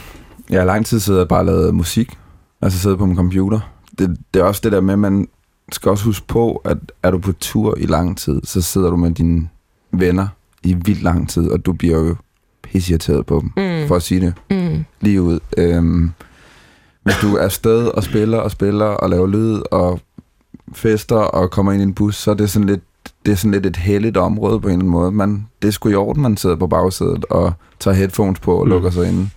jeg har lang tid siddet og bare lavet musik, altså siddet på min computer. Det, det er også det der med, at man skal også huske på, at er du på tur i lang tid, så sidder du med dine venner i vildt lang tid, og du bliver jo pisseirriteret på dem, Mm. for at sige det Mm. lige ud. Øhm, hvis du er afsted og spiller og spiller og laver lyd og fester og kommer ind i en bus, så er det sådan lidt, det er sådan lidt et heldigt område på en eller anden måde. Man, det er sgu i orden, man sidder på bagsædet og tager headphones på og Mm. lukker sig inde.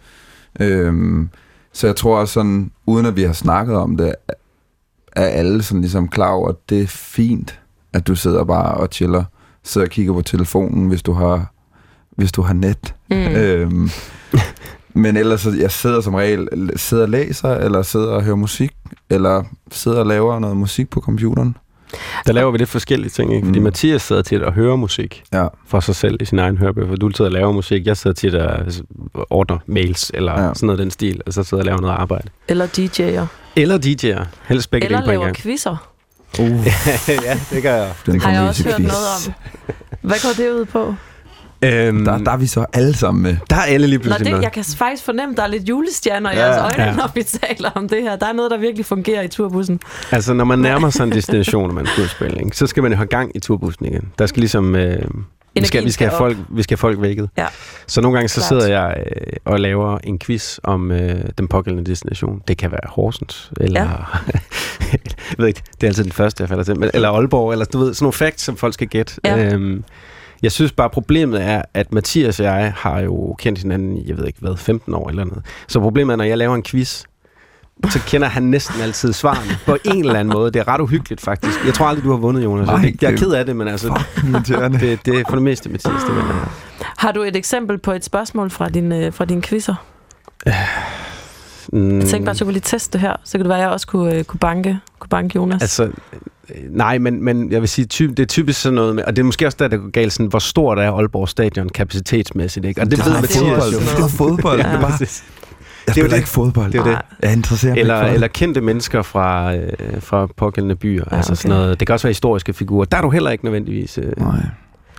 Øhm, så jeg tror også sådan, uden at vi har snakket om det, er alle sådan ligesom klar over, at det er fint, at du sidder bare og chiller, sidder og kigger på telefonen, hvis du har, hvis du har net. Mm. Øhm, men ellers, så jeg sidder som regel, sidder og læser, eller sidder og hører musik, eller sidder og laver noget musik på computeren. Der laver vi lidt forskellige ting, ikke? Fordi Mm. Mathias sidder til at høre musik Ja, for sig selv i sin egen hørebøffer. Du sidder og laver musik. Jeg sidder til at ordne mails, eller Ja. sådan noget den stil, og så sidder og laver noget arbejde. Eller DJ'er. Eller DJ'er. Helst begge Eller dele på en laver gang. quizzer. uh, ja, det gør jeg. den Har jeg også hørt quiz. noget om. Hvad går det ud på? Øhm, Der, der er vi så alle sammen med. der er alle lige Nå, pludselig det, med. jeg kan faktisk fornemme, at der er lidt julestjerner i Ja. jeres øjne, Ja. når vi taler om det her. Der er noget, der virkelig fungerer i turbussen. Altså, når man nærmer sig en destination, og man spille, ikke, så skal man jo have gang i turbussen igen. Der skal ligesom... Øh, vi, skal, vi, skal have folk, vi skal have folk vækket. Ja. Så nogle gange så Klart. sidder jeg øh, og laver en quiz om øh, den pågældende destination. Det kan være Horsens, eller... Ja. jeg ved ikke, det er altid den første, jeg falder til. Men, eller Aalborg, eller du ved, sådan nogle facts, som folk skal gætte. Ja. Øhm, jeg synes bare, problemet er, at Mathias og jeg har jo kendt hinanden, jeg ved ikke hvad, 15 år eller noget. Så problemet er, når jeg laver en quiz, så kender han næsten altid svarene på en eller anden måde. Det er ret uhyggeligt, faktisk. Jeg tror aldrig, du har vundet, Jonas. Nej, jeg, jeg er det- ked af det, men altså, det, det er for det meste Mathias, det mener jeg. Har du et eksempel på et spørgsmål fra din, øh, fra din quizzer? Mm, Jeg tænkte bare, at du kunne lige teste det her. Så kan det være, at jeg også kunne, øh, kunne, banke, kunne banke Jonas. Altså, øh, nej, men, men jeg vil sige, ty, det er typisk sådan noget med, og det er måske også der, der går galt, sådan, hvor stort er Aalborg Stadion kapacitetsmæssigt, ikke? Og det, Der ved er Mathias fodbold. jo. Det er fodbold. Ja. Det er bare. Jeg det er jo det. ikke fodbold. Det er det. Jeg interesserer mig Eller, for eller kendte mennesker fra, øh, fra pågældende byer. Ja, altså sådan okay. noget. Det kan også være historiske figurer. Der er du heller ikke nødvendigvis... Øh. Nej.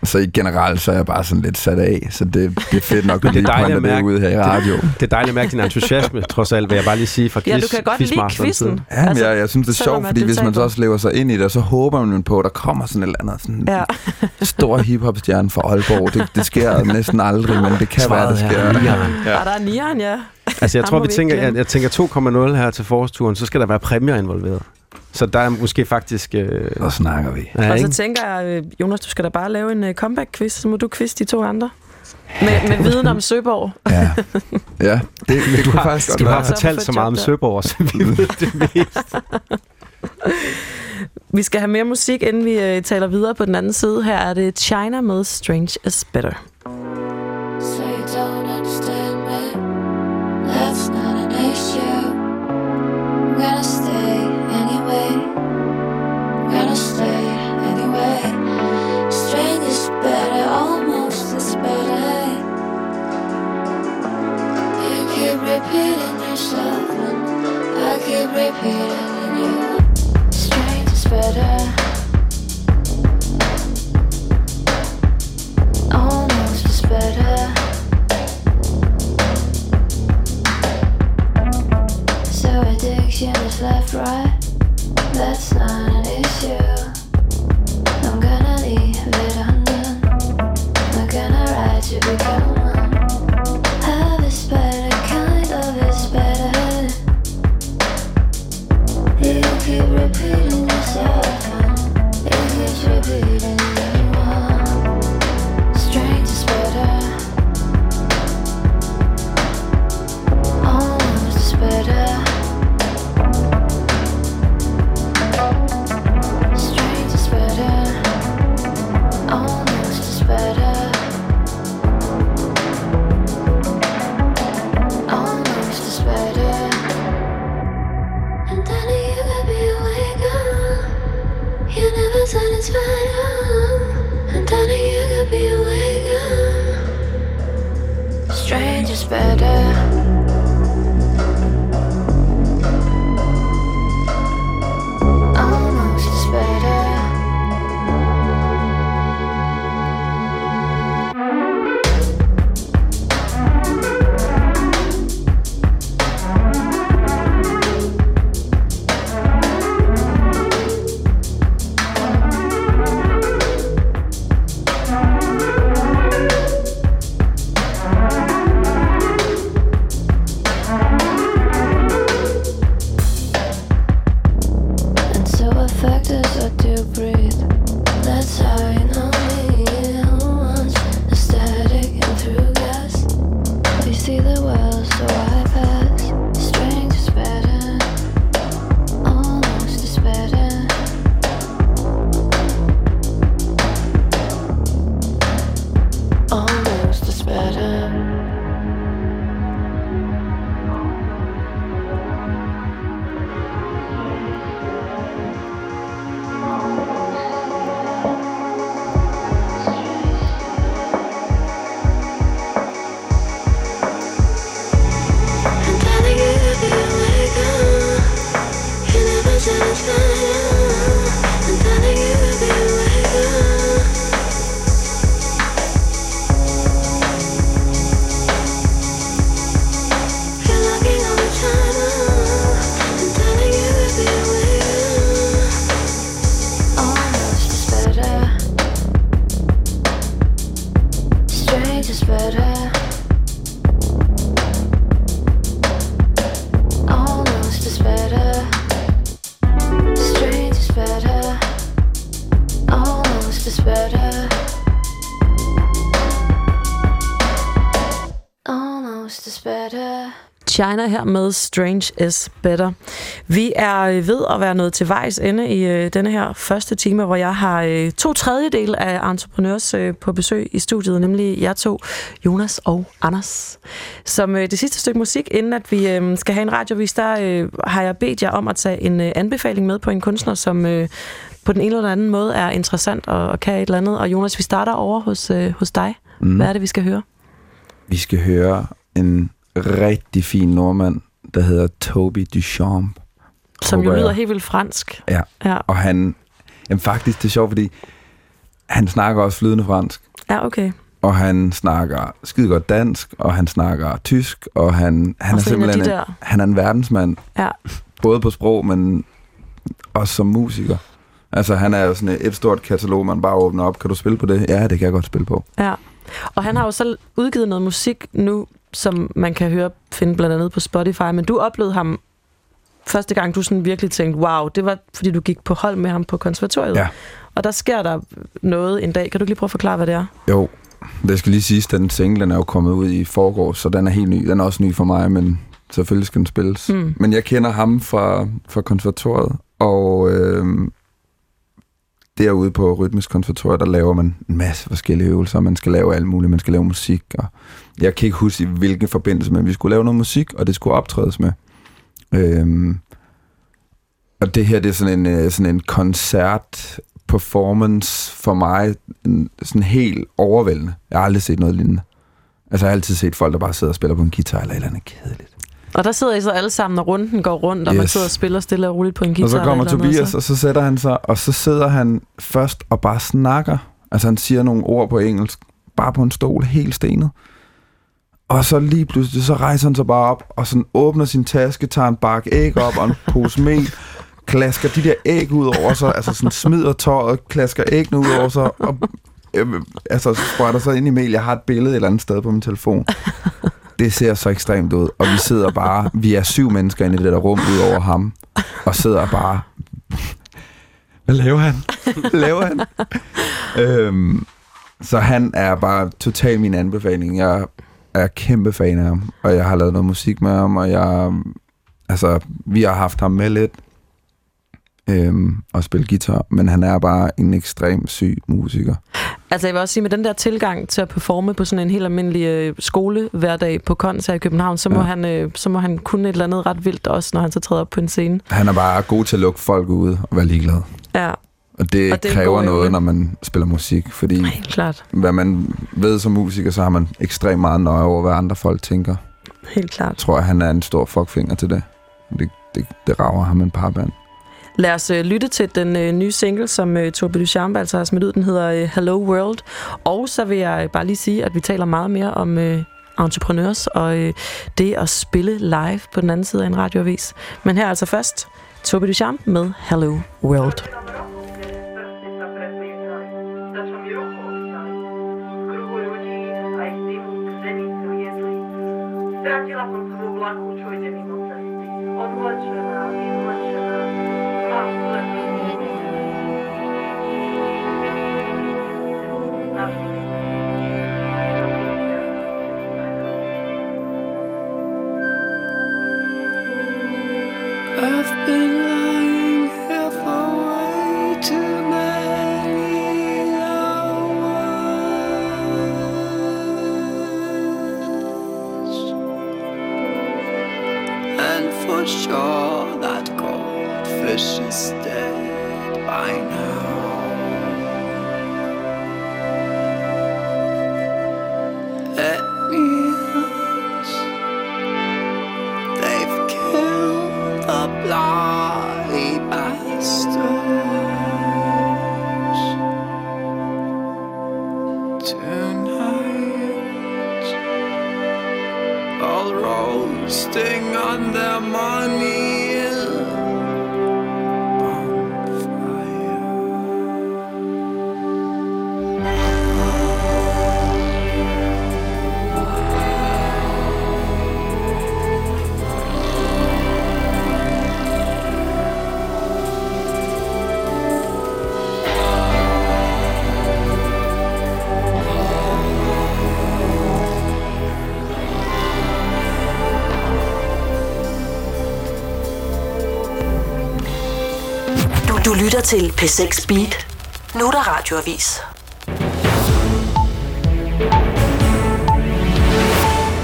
Så i generelt, så er jeg bare sådan lidt sat af, så det, det er fedt nok at det lige pointe det mærke- ud her i radio. det er dejligt at mærke din entusiasme, trods alt, vil jeg bare lige sige fra quiz, ja, du kan godt lide quizmasteren quizzen. Ja, men Altså, jeg, jeg synes, det er sjovt, fordi hvis man så også lever sig ind i det, så håber man på, at der kommer sådan et eller andet sådan Ja. stor hiphop-stjerne fra Aalborg. Det, det sker næsten aldrig, men det kan være, det sker. Ja. Ja. Og der er nieren, ja. Altså, jeg Ham tror, vi tænker, jeg, jeg tænker 2,0 her til forårsturen, så skal der være præmier involveret. Så der er måske faktisk... Øh, Så snakker vi. ja, Og så tænker jeg, øh, Jonas, du skal da bare lave en uh, comeback-quiz, så må du quiz de to andre. Med, med viden om Søborg. Ja, ja det, det Du har, faktisk godt du har fortalt så et meget om der. Søborg, så vi ved det mest. Vi skal have mere musik, inden vi uh, taler videre på den anden side. Her er det China med Strange is Better. So you don't understand me. That's not an issue. I'm gonna addiction is left, right. That's not an issue. I'm gonna leave it undone. I'm gonna ride to become better. yeah, yeah. China her med Strange is Better. Vi er øh, ved at være nået til vejs ende i øh, denne her første time, hvor jeg har øh, to tredjedel af entreprenørs øh, på besøg i studiet, nemlig jer to, Jonas og Anders. Som øh, det sidste stykke musik, inden at vi øh, skal have en radiovis, der øh, har jeg bedt jer om at tage en øh, anbefaling med på en kunstner, som øh, på den ene eller anden måde er interessant og, og kan et eller andet. Og Jonas, vi starter over hos, øh, hos dig. Mm. Hvad er det, vi skal høre? Vi skal høre en rigtig fin nordmand, der hedder Toby Duchamp. Som jo lyder jeg. helt vildt fransk. Ja, Ja, og han... Jamen faktisk, det er sjovt, fordi han snakker også flydende fransk. ja okay. Og han snakker skide godt dansk, og han snakker tysk, og han, han er Også en af de simpelthen en, han er en verdensmand. Ja. Både på sprog, men også som musiker. Altså, han er jo sådan et, et stort katalog, man bare åbner op. Kan du spille på det? Ja, det kan jeg godt spille på. Ja. Og han har jo så udgivet noget musik nu, som man kan høre, finde blandt andet på Spotify, men du oplevede ham første gang, du sådan virkelig tænkte, wow, det var, fordi du gik på hold med ham på konservatoriet. Ja. Og der sker der noget en dag. Kan du lige prøve at forklare, hvad det er? Jo, det skal lige siges, den single den er jo kommet ud i forgårs, så den er helt ny. Den er også ny for mig, men selvfølgelig skal den spilles. Mm. Men jeg kender ham fra, fra konservatoriet, og øh, derude på Rytmisk Konservatoriet, der laver man en masse forskellige øvelser. Man skal lave alt muligt, man skal lave musik, og jeg kan ikke huske i hvilken forbindelse, men vi skulle lave noget musik, og det skulle optrædes med. Øh, og det her, det er sådan en, øh, sådan en koncert performance for mig, en, sådan helt overvældende. Jeg har aldrig set noget lignende. Altså, jeg har altid set folk, der bare sidder og spiller på en guitar eller et eller andet kedeligt. Og der sidder I så alle sammen, og runden går rundt, og yes. man sidder og spiller stille og roligt på en guitar. Og så kommer eller Tobias, og så sætter han sig, og så sidder han først og bare snakker. Altså han siger nogle ord på engelsk, bare på en stol, helt stenet. Og så lige pludselig, så rejser han sig bare op, og sådan åbner sin taske, tager en bakke æg op og en pose mel, klasker de der æg ud over sig, altså sådan smider tøjet, klasker æggene ud over sig, og øh, altså sprøjter sig ind i mel. Jeg har et billede et eller andet sted på min telefon. Det ser så ekstremt ud, og vi sidder bare, vi er syv mennesker inde i det der rum ud over ham, og sidder bare, hvad laver han? Hvad laver han? øhm, så han er bare totalt min anbefaling. Jeg er kæmpe fan af ham, og jeg har lavet noget musik med ham, og jeg, altså, vi har haft ham med lidt, øhm, og spille guitar, men han er bare en ekstrem syg musiker. Altså jeg vil også sige, med den der tilgang til at performe på sådan en helt almindelig øh, skolehverdag på Kons her i København, så må, Ja. han, øh, så må han kunne et eller andet ret vildt også, når han så træder op på en scene. Han er bare god til at lukke folk ude og være ligeglad. Ja. Og det, Og det kræver noget, når man spiller musik, fordi Helt klart. hvad man ved som musiker, så har man ekstremt meget nøje over, hvad andre folk tænker. Helt klart. Jeg tror, at han er en stor fuckfinger til det. Det, det, det rager ham en parband. Lad os øh, lytte til den øh, nye single, som øh, Tobi Duchamp altså har smidt ud. Den hedder øh, Hello World. Og så vil jeg bare lige sige, at vi taler meget mere om øh, entrepreneurs og øh, det at spille live på den anden side af en radioavis. Men her altså først Tobi Duchamp med Hello World. Til P6 Beat. Nu er der radioavis.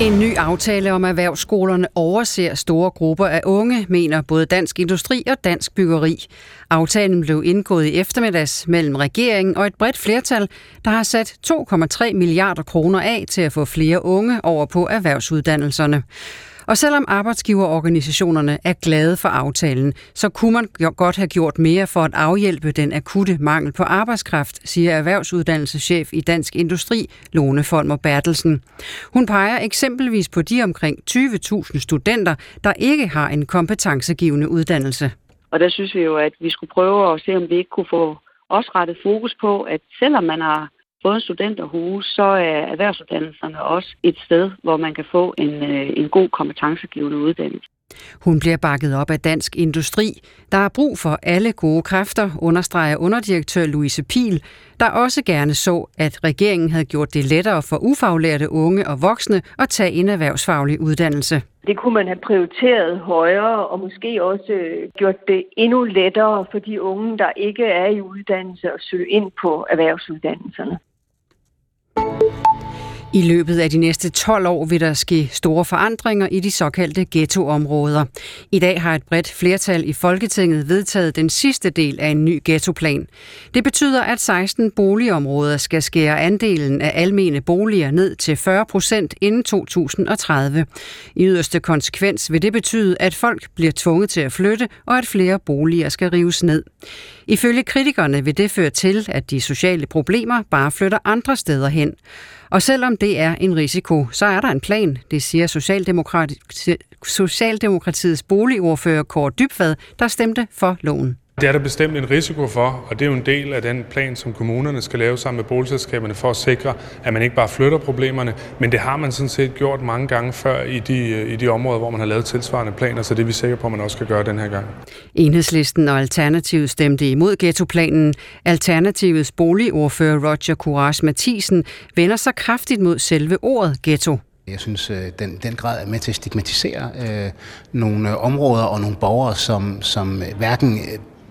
En ny aftale om erhvervsskolerne overser store grupper af unge, mener både Dansk Industri og Dansk Byggeri. Aftalen blev indgået i eftermiddags mellem regeringen og et bredt flertal, der har sat 2,3 milliarder kroner af til at få flere unge over på erhvervsuddannelserne. Og selvom arbejdsgiverorganisationerne er glade for aftalen, så kunne man godt have gjort mere for at afhjælpe den akutte mangel på arbejdskraft, siger erhvervsuddannelseschef i Dansk Industri, Lone Folmer Bertelsen. Hun peger eksempelvis på de omkring 20.000 studenter, der ikke har en kompetencegivende uddannelse. Og der synes vi jo, at vi skulle prøve at se, om vi ikke kunne få også rettet fokus på, at selvom man har fået en studenterhue, så er erhvervsuddannelserne også et sted, hvor man kan få en, øh, en god kompetencegivende uddannelse. Hun bliver bakket op af Dansk Industri. Der er brug for alle gode kræfter, understreger underdirektør Louise Pil, der også gerne så, at regeringen havde gjort det lettere for ufaglærte unge og voksne at tage en erhvervsfaglig uddannelse. Det kunne man have prioriteret højere, og måske også øh, gjort det endnu lettere for de unge, der ikke er i uddannelse, at søge ind på erhvervsuddannelserne. I løbet af de næste 12 år vil der ske store forandringer i de såkaldte ghettoområder. I dag har et bredt flertal i Folketinget vedtaget den sidste del af en ny ghettoplan. Det betyder, at 16 boligområder skal skære andelen af almene boliger ned til 40 procent inden 2030. I yderste konsekvens vil det betyde, at folk bliver tvunget til at flytte, og at flere boliger skal rives ned. Ifølge kritikerne vil det føre til, at de sociale problemer bare flytter andre steder hen. Og selvom det er en risiko, så er der en plan, det siger Socialdemokrati- Socialdemokratiets boligordfører Kåre Dybvad, der stemte for loven. Det er der bestemt en risiko for, og det er jo en del af den plan, som kommunerne skal lave sammen med boligselskaberne for at sikre, at man ikke bare flytter problemerne, men det har man sådan set gjort mange gange før i de, i de områder, hvor man har lavet tilsvarende planer, så det er vi sikre på, at man også skal gøre den her gang. Enhedslisten og Alternativet stemte imod ghettoplanen. Alternativets boligordfører Roger Courage Mathisen vender sig kraftigt mod selve ordet ghetto. Jeg synes, øh, den, den grad er med til at stigmatisere øh, nogle øh, områder og nogle borgere, som, som øh, hverken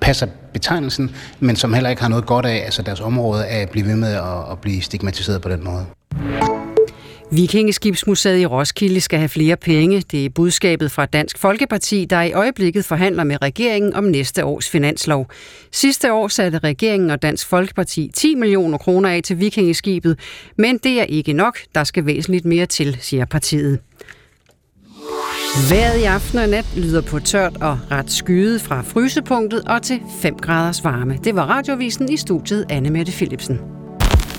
passer betegnelsen, men som heller ikke har noget godt af, altså deres område, af at blive ved med at, at blive stigmatiseret på den måde. Vikingeskibsmuseet i Roskilde skal have flere penge. Det er budskabet fra Dansk Folkeparti, der i øjeblikket forhandler med regeringen om næste års finanslov. Sidste år satte regeringen og Dansk Folkeparti 10 millioner kroner af til Vikingeskibet, men det er ikke nok. Der skal væsentligt mere til, siger partiet. Vejret i aften og nat lyder på tørt og ret skyet fra frysepunktet og til 5 graders varme. Det var radiovisen i studiet Anne Mette Philipsen.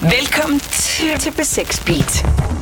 Velkommen til, til B6 Beat.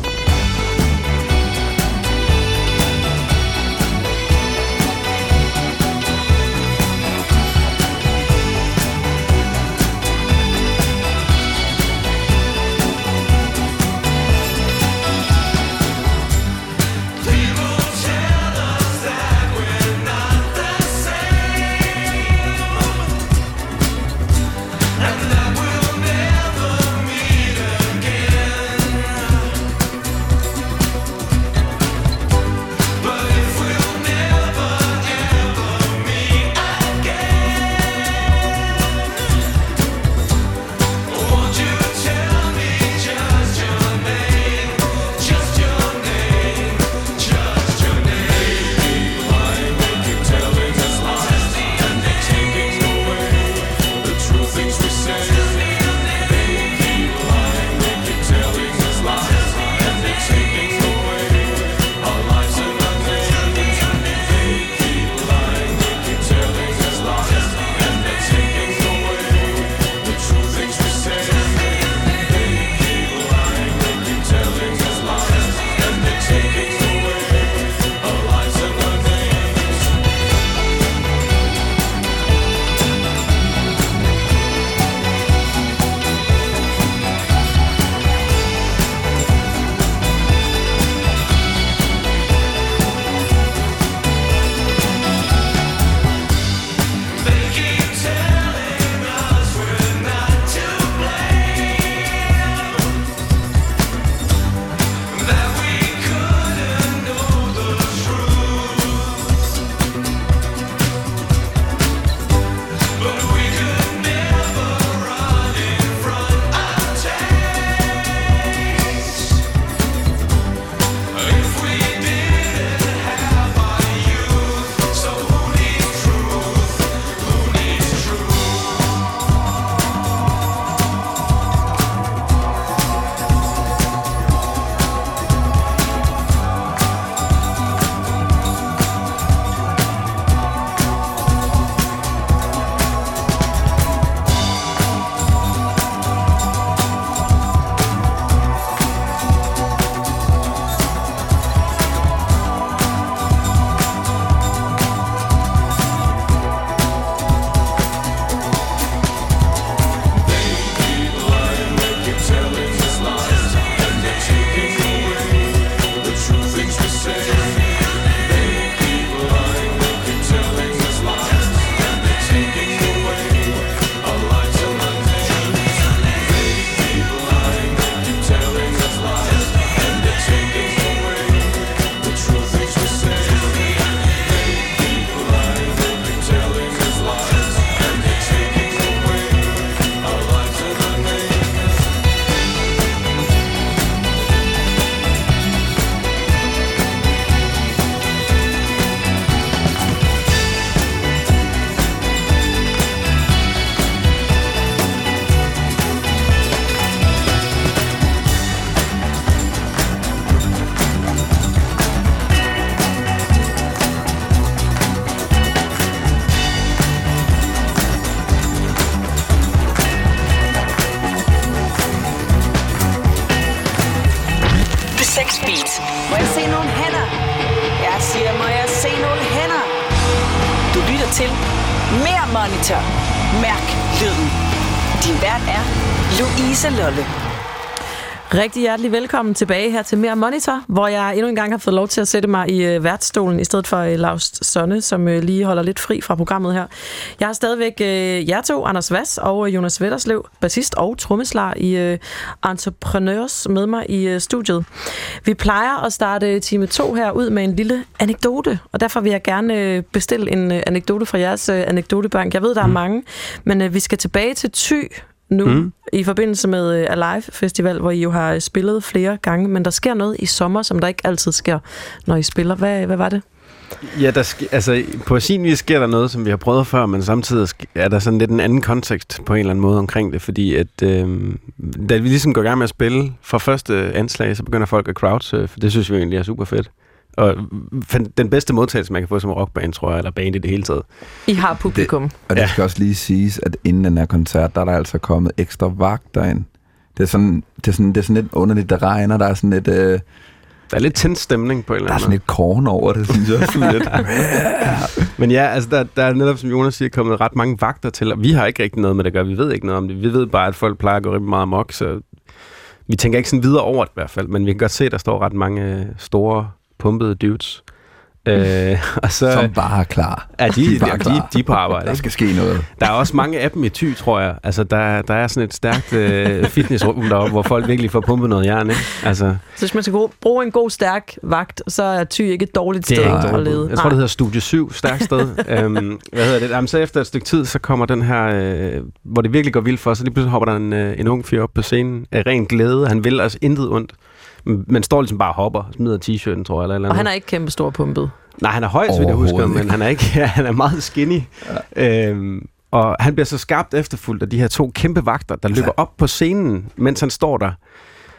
Rigtig hjertelig velkommen tilbage her til Mere Monitor, hvor jeg endnu en gang har fået lov til at sætte mig i øh, værtsstolen i stedet for øh, Lars Sonne, som øh, lige holder lidt fri fra programmet her. Jeg har stadigvæk jer to, Anders Vass og Jonas Vetterslev, bassist og trommeslager i Entrepreneurs med mig i studiet. Vi plejer at starte time 2 her ud med en lille anekdote, og derfor vil jeg gerne bestille en anekdote fra jeres anekdotebank. Jeg ved, der er mange, men vi skal tilbage til Thy nu, Mm. i forbindelse med øh, Alive Festival, hvor I jo har øh, spillet flere gange, men der sker noget i sommer, som der ikke altid sker, når I spiller. Hvad, hvad var det? Ja, der sk- altså, på sin vis sker der noget, som vi har prøvet før, men samtidig er der sådan lidt en anden kontekst på en eller anden måde omkring det, fordi at øh, da vi ligesom går i gang med at spille for første anslag, så begynder folk at crowdsurfe. Det synes vi egentlig er super fedt. Og den bedste modtagelse, man kan få som rockband, tror jeg, eller band i det hele taget. I har publikum. Det, Og det ja. skal også lige siges, at inden den her koncert, der er der altså kommet ekstra vagter ind. Det er sådan, det er sådan, det er sådan lidt underligt, der regner, der er sådan lidt... Øh, Der er lidt tændt stemning på en eller der er anden sådan lidt korn over det, synes jeg. Sådan lidt. Men ja, altså der, der er netop, som Jonas siger, kommet ret mange vagter til, og vi har ikke rigtig noget med det at gøre. Vi ved ikke noget om det. Vi ved bare, at folk plejer at gå rigtig meget amok, så vi tænker ikke sådan videre over det i hvert fald, men vi kan godt se, at der står ret mange øh, store, pumpede dudes. Øh, og så, Som bare er klar. Ja, de, De er de, bare de, klar. de er på arbejde. Der skal ske noget. Der er også mange af dem i ty, tror jeg. Altså, der, der er sådan et stærkt øh, fitnessrum deroppe, hvor folk virkelig får pumpet noget jern, ikke? Altså, Så hvis man skal bruge en god, stærk vagt, så er Thy ikke et dårligt det sted er ikke at dårligt. lede. Jeg tror, det hedder Studie 7, stærkt sted. øhm, hvad hedder det? Jamen, så efter et stykke tid, så kommer den her, øh, hvor det virkelig går vildt for, så lige pludselig hopper der en, øh, en ung fyr op på scenen af ren glæde. Han vil altså intet ondt. Men men står ligesom bare og hopper, smider t-shirten, tror jeg. Eller, eller Og han er ikke kæmpe stor pumpet. Nej, han er høj, så vidt jeg husker, men han er, ikke, ja, han er meget skinny. Ja. Øhm, og han bliver så skarpt efterfulgt af de her to kæmpe vagter, der løber op på scenen, mens han står der.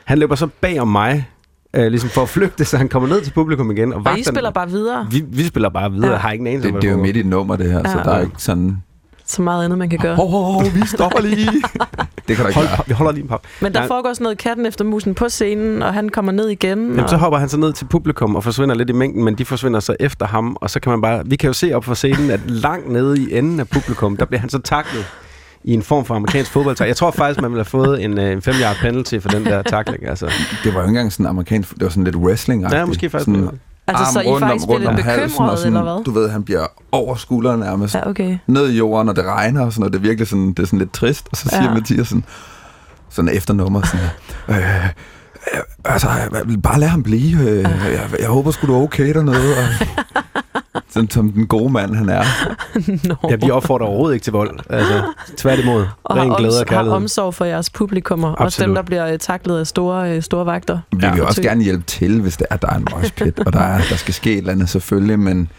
Han løber så bag om mig, øh, ligesom for at flygte, så han kommer ned til publikum igen. Og, Og I spiller bare videre. Vi, vi spiller bare videre, Ja. har ikke en anelse Det, om, det er jo midt i et nummer, det her, så Ja. der er ikke sådan... Så meget andet, man kan gøre. Hov, hov, hov, vi stopper lige. det kan der ikke Hold, være. vi holder lige en pop. Men der Nej, foregår sådan noget katten efter musen på scenen, og han kommer ned igen. Jamen, og... så hopper han så ned til publikum og forsvinder lidt i mængden, men de forsvinder så efter ham, og så kan man bare... Vi kan jo se op for scenen, at langt nede i enden af publikum, der bliver han så taklet i en form for amerikansk fodboldtak. Jeg tror faktisk, man ville have fået en, øh, en 5 yard penalty for den der takling. Altså. Det var jo ikke engang sådan amerikansk, det var sådan lidt wrestling Ja, måske faktisk sådan, Altså, så I faktisk bliver lidt bekymrede, eller hvad? Du ved, han bliver over skulderen nærmest. Ja, okay. Ned i jorden, og det regner og sådan noget. Det er virkelig sådan, det er sådan lidt trist. Og så siger Ja. Mathias sådan, sådan efter nummer sådan øh, altså, jeg vil bare lade ham blive. Øh, jeg, jeg, håber sgu, du er okay dernede. Og, sådan som den gode mand, han er. no. Ja, vi opfordrer overhovedet ikke til vold. Altså, tværtimod. og har, Ren glæde og har omsorg for jeres publikummer. Også dem, der bliver øh, taklet af store, øh, store vagter. Vi Ja, vil og også gerne hjælpe til, hvis det er, der er en moshpit, og der, er, der skal ske et eller andet selvfølgelig, men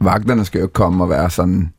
vagterne skal jo komme og være sådan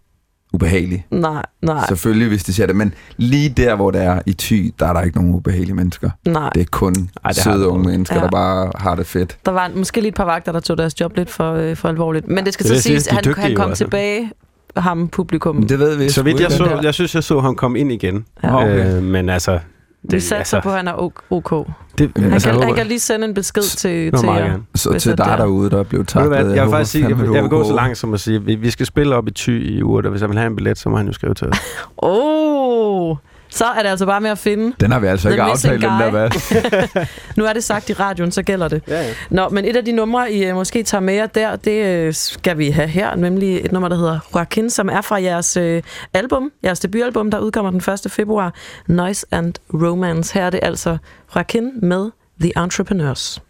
ubehagelige. Nej, nej, Selvfølgelig, hvis de siger det, men lige der, hvor det er i ty, der er der ikke nogen ubehagelige mennesker. nej. Det er kun Ej, det søde unge mennesker, Ja. der bare har det fedt. Der var måske lige et par vagter, der tog deres job lidt for, øh, for alvorligt. Men det skal Det så siges, at han, dygtige han kom altså. tilbage, ham publikum. Det ved vi Så vidt jeg ikke. så, jeg synes, jeg så ham komme ind igen. Ja. Okay. Øh, men altså... Vi satser altså, på, at han er ok. det, Han altså, kan, jeg han kan lige sende en besked til, Nå, til jer. Så til det dig er- derude, der blev taklet. hvad, jeg, vil faktisk sige, jeg, vil- jeg vil gå så langt som at sige, vi, vi skal spille op i Thy i uret, og hvis han vil have en billet, så må han jo skrive til os. Oh, så er det altså bare med at finde. Den har vi altså ikke aftalt, den der hvad. Nu er det sagt i radioen, så gælder det. Ja, ja. Nå, men et af de numre, I øh, måske tager med jer der, det øh, skal vi have her, nemlig et nummer, der hedder Joaquin, som er fra jeres øh, album, jeres debutalbum, der udkommer den 1. februar, Noise and Romance. Her er det altså Joaquin med The Entrepreneurs.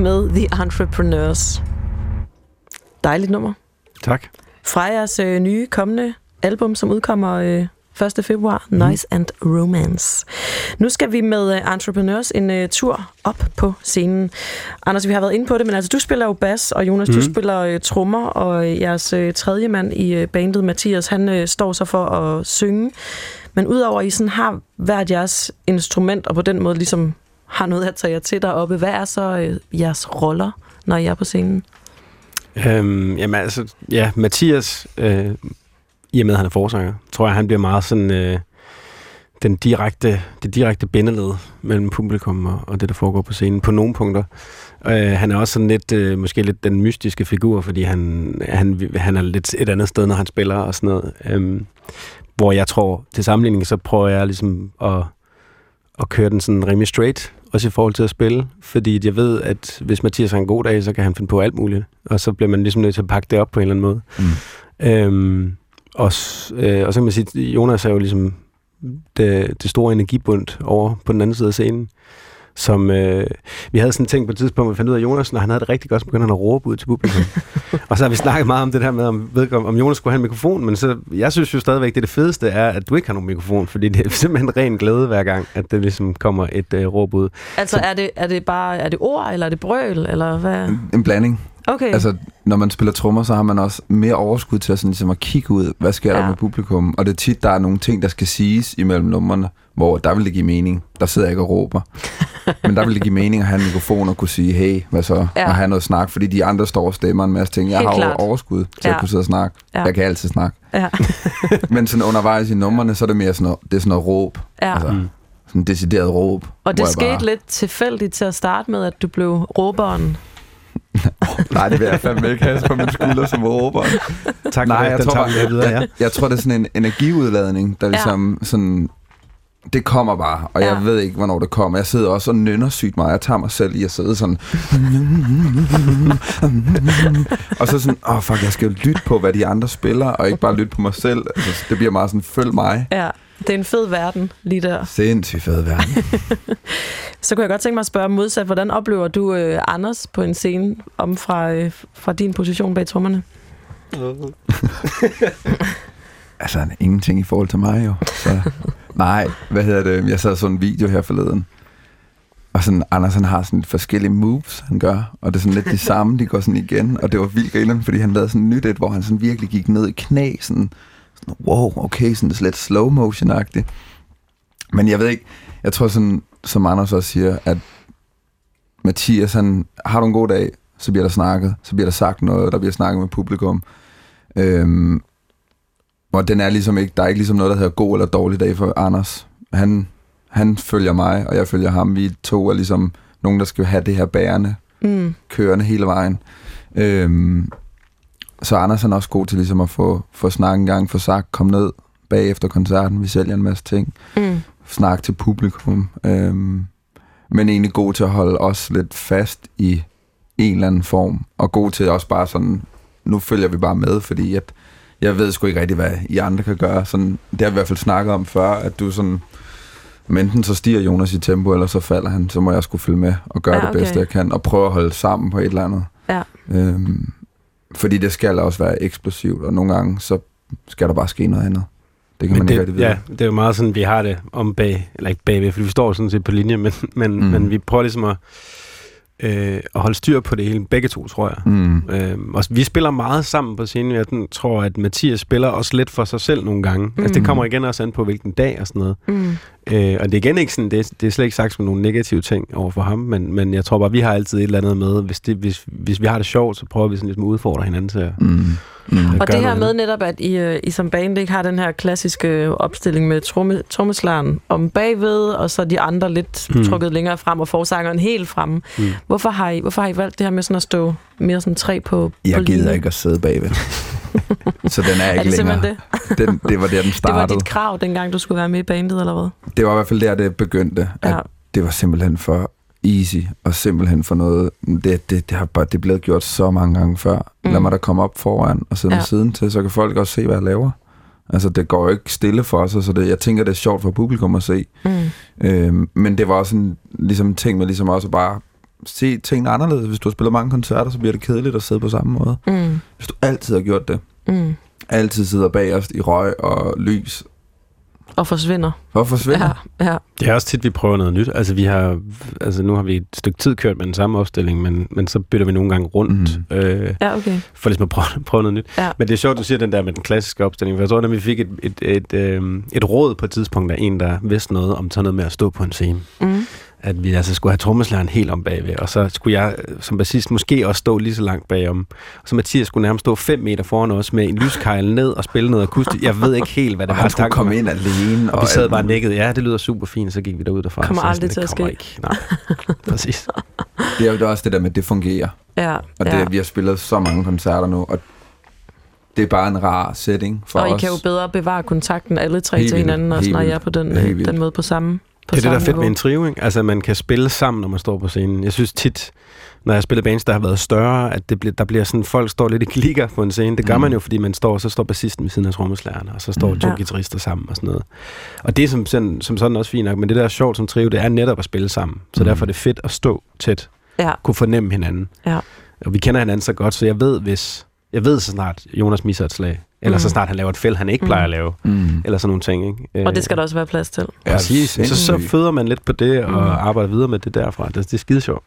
Med The Entrepreneurs. Dejligt nummer. Tak. Fra jeres øh, nye kommende album, som udkommer øh, 1. februar, mm. Nice and Romance. Nu skal vi med øh, Entrepreneurs en øh, tur op på scenen. Anders, vi har været inde på det, men altså du spiller jo bas, og Jonas, mm. du spiller øh, trommer, og jeres øh, tredje mand i øh, bandet, Mathias, han øh, står så for at synge. Men udover at I sådan har hvert jeres instrument, og på den måde ligesom har noget at tage jer til deroppe, hvad er så øh, jeres roller, når I er på scenen? Øhm, jamen altså, ja, Mathias, øh, i og med at han er forsanger, tror jeg, han bliver meget sådan øh, den direkte, det direkte bindeled mellem publikum og, og det, der foregår på scenen på nogle punkter. Øh, han er også sådan lidt, øh, måske lidt den mystiske figur, fordi han, han, han er lidt et andet sted, når han spiller og sådan noget. Øh, hvor jeg tror, til sammenligning, så prøver jeg ligesom at, at køre den sådan rimelig straight, også i forhold til at spille, fordi jeg ved, at hvis Mathias har en god dag, så kan han finde på alt muligt, og så bliver man ligesom nødt til at pakke det op på en eller anden måde. Mm. Øhm, og, øh, og så kan man sige, at Jonas er jo ligesom det, det store energibund over på den anden side af scenen, som øh, vi havde sådan tænkt på et tidspunkt, at vi fandt ud af, at Jonas, når han havde det rigtig godt, så begyndte han at råbe ud til publikum. og så har vi snakket meget om det her med, om, vedkommende, om Jonas skulle have en mikrofon, men så, jeg synes jo stadigvæk, det, det fedeste er, at du ikke har nogen mikrofon, fordi det er simpelthen ren glæde hver gang, at det ligesom kommer et øh, råb ud. Altså, er det, er det bare er det ord, eller er det brøl, eller hvad? En blanding. Okay. Altså, når man spiller trommer, så har man også mere overskud til at, sådan, ligesom at kigge ud, hvad sker ja. der med publikum. Og det er tit, der er nogle ting, der skal siges imellem numrene, hvor der vil det give mening. Der sidder jeg ikke og råber. Men der vil det give mening at have en mikrofon og kunne sige, hey, hvad så? Ja. Og have noget snak, fordi de andre står og stemmer en masse ting. Jeg Helt har klart. overskud til Ja. at kunne sidde og snakke. Ja. Jeg kan altid snakke. Ja. Men sådan undervejs i numrene, så er det mere sådan noget, det er sådan noget råb. Ja. Altså, Mm. sådan en decideret råb. Og det skete bare- lidt tilfældigt til at starte med, at du blev råberen. Nej, det vil jeg fandme ikke have på min skulder som råber. Tak for Nej, det. jeg Den tror, tager med videre, ja. jeg, jeg tror, det er sådan en energiudladning, der ligesom sådan... Det kommer bare, og jeg Ja. ved ikke, hvornår det kommer. Jeg sidder også og nynner sygt meget. Jeg tager mig selv i at sidde sådan... og så sådan, åh oh, fuck, jeg skal jo lytte på, hvad de andre spiller, og ikke bare lytte på mig selv. Altså, det bliver meget sådan, følg mig. Ja, det er en fed verden lige der. Sindssygt fed verden. Så kunne jeg godt tænke mig at spørge modsat, hvordan oplever du øh, Anders på en scene om fra, øh, fra din position bag trommerne? Altså, han er ingenting i forhold til mig jo. Så, nej, hvad hedder det? Jeg sad sådan en video her forleden. Og sådan, Anders han har sådan forskellige moves, han gør. Og det er sådan lidt de samme, de går sådan igen. Og det var vildt grineren, fordi han lavede sådan nyt et, hvor han sådan virkelig gik ned i knæ. Sådan, sådan wow, okay, sådan lidt slow motion-agtigt. Men jeg ved ikke, jeg tror sådan, som Anders også siger, at Mathias, han, har du en god dag, så bliver der snakket, så bliver der sagt noget, der bliver snakket med publikum. Øhm, og den er ligesom ikke, der er ikke ligesom noget, der hedder god eller dårlig dag for Anders. Han, han følger mig, og jeg følger ham. Vi to er ligesom nogen, der skal have det her bærende, Mm. kørende hele vejen. Øhm, så Anders er også god til ligesom at få, få snakket en gang, få sagt, kom ned bagefter koncerten, vi sælger en masse ting. Mm. Snak til publikum. Øhm, men egentlig god til at holde os lidt fast i en eller anden form, og god til også bare sådan, nu følger vi bare med, fordi at jeg ved sgu ikke rigtig, hvad I andre kan gøre. Sådan, det har vi i hvert fald snakket om før, at du sådan, enten så stiger Jonas i tempo, eller så falder han, så må jeg skulle følge med og gøre Ja, ja, det bedste, okay. jeg kan, og prøve at holde sammen på et eller andet. Ja. Øhm, fordi det skal også være eksplosivt, og nogle gange, så skal der bare ske noget andet. Det kan Men man det, ikke rigtig vide. ja, det er jo meget sådan, vi har det om bag, eller ikke bagved, fordi vi står sådan set på linje, men, men, mm. men vi prøver ligesom at, øh, at holde styr på det hele, begge to, tror jeg. Mm. Øh, og vi spiller meget sammen på scenen. Jeg tror, at Mathias spiller også lidt for sig selv nogle gange. Mm. Altså, det kommer igen også an på, hvilken dag og sådan noget. Mm. Øh, og det er igen ikke sådan, det, er- det er slet ikke sagt som nogle negative ting over for ham, men, men jeg tror bare, vi har altid et eller andet med, hvis, det, hvis, hvis vi har det sjovt, så prøver vi sådan ligesom at udfordre hinanden til at, mm. Mm. Og det her med netop, at I, øh, I som band ikke har den her klassiske opstilling med tromme, trommeslageren om bagved, og så de andre lidt Mm. trukket længere frem, og forsangeren helt fremme. Mm. Hvorfor, har I, hvorfor har I valgt det her med sådan at stå mere sådan tre på, Jeg på gider linje? ikke at sidde bagved. så den er Er ikke det længere. simpelthen Den, det var der, den Det var startede. dit krav, dengang du skulle være med i bandet, eller hvad? det var i hvert fald der, det begyndte. At Ja. Det var simpelthen for easy, og simpelthen for noget... Det, det, det, har bare, det er blevet gjort så mange gange før. Mm. Lad mig da komme op foran, og sidde Ja. siden til, så kan folk også se, hvad jeg laver. Altså, det går jo ikke stille for os, så det, jeg tænker, det er sjovt for publikum at se. Mm. Øhm, men det var også en, ligesom ting med ligesom også bare se tingene anderledes. Hvis du har spillet mange koncerter, så bliver det kedeligt at sidde på samme måde. Mm. Hvis du altid har gjort det, Mm. altid sidder bagerst i røg og lys, Og forsvinder. for at forsvinde. Ja, ja. Det er også tit, vi prøver noget nyt. Altså, vi har, altså nu har vi et stykke tid kørt med den samme opstilling, men, men så bytter vi nogle gange rundt. Mm. Øh, Ja, okay. for ligesom at prøve, prøve noget nyt. Ja. Men det er sjovt, du siger den der med den klassiske opstilling, for jeg tror, at vi fik et, et, et, øh, et råd på et tidspunkt af en, der vidste noget om sådan noget med at stå på en scene. Mm. At vi altså skulle have trommeslæren helt om bagved, og så skulle jeg øh, som bassist måske også stå lige så langt bagom. Og så Mathias skulle nærmest stå 5 meter foran os med en lyskejl ned og spille noget akustisk. Jeg ved ikke helt, hvad det Og var. han skulle komme ind alene. Og vi sad bare nikket. Ja, det lyder super fint, så gik vi derud derfra. Kommer Så aldrig sådan, til at ske. Ikke. Nej, præcis. Det er jo også det der med, at det fungerer. Ja, Og det, ja. vi har spillet så mange koncerter nu, og det er bare en rar setting for og I os. kan jo bedre bevare kontakten alle tre Helt til hinanden, også når I er på den, den måde på samme på Det er det, der er fedt med niveau. en trio, ikke? Altså, man kan spille sammen, når man står på scenen. Jeg synes tit, når jeg har spillet bands, der har været større, at det bliver, der bliver sådan, folk står lidt i klikker på en scene. Det gør Mm. man jo, fordi man står, så står bassisten ved siden af trommeslageren, og så står Mm. to Ja. guitarister sammen og sådan noget. Og det er som, sådan, som sådan også fint nok, men det der er sjovt som trio, det er netop at spille sammen. Så Mm. derfor er det fedt at stå tæt, Ja, kunne fornemme hinanden. ja. Og vi kender hinanden så godt, så jeg ved, hvis jeg ved så snart, Jonas misser et slag, eller Mm. så snart han laver et fæld, han ikke Mm. plejer at lave, Mm. eller sådan nogle ting. Ikke? Og det skal der også være plads til. Ja, Præcis. Så, så føder man lidt på det, og Mm. arbejder videre med det derfra. Det, det er skide sjovt.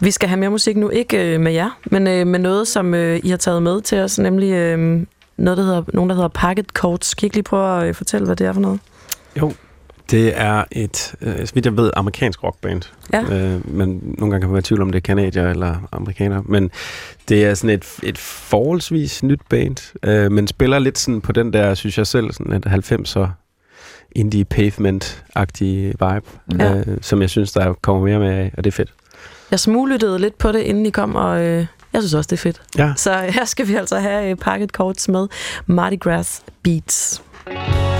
Vi skal have mere musik nu, ikke øh, med jer, men øh, med noget, som øh, I har taget med til os, nemlig øh, noget, der hedder, nogen, der hedder Packet Codes. Kan I ikke lige prøve at øh, fortælle, hvad det er for noget? Jo. Det er et, øh, så vidt jeg ved, amerikansk rockband. Ja. Øh, men nogle gange kan man være i tvivl om, det er kanadier eller amerikaner. Men det er sådan et, et forholdsvis nyt band, øh, men spiller lidt sådan på den der, synes jeg selv, sådan et 90'er indie pavement-agtige vibe, Ja. øh, som jeg synes, der kommer mere med af, og det er fedt. Jeg smuglyttede lidt på det, inden I kom, og øh, jeg synes også, det er fedt. Ja. Så her skal vi altså have øh, Packet Codes med Mardi Gras Beats. Your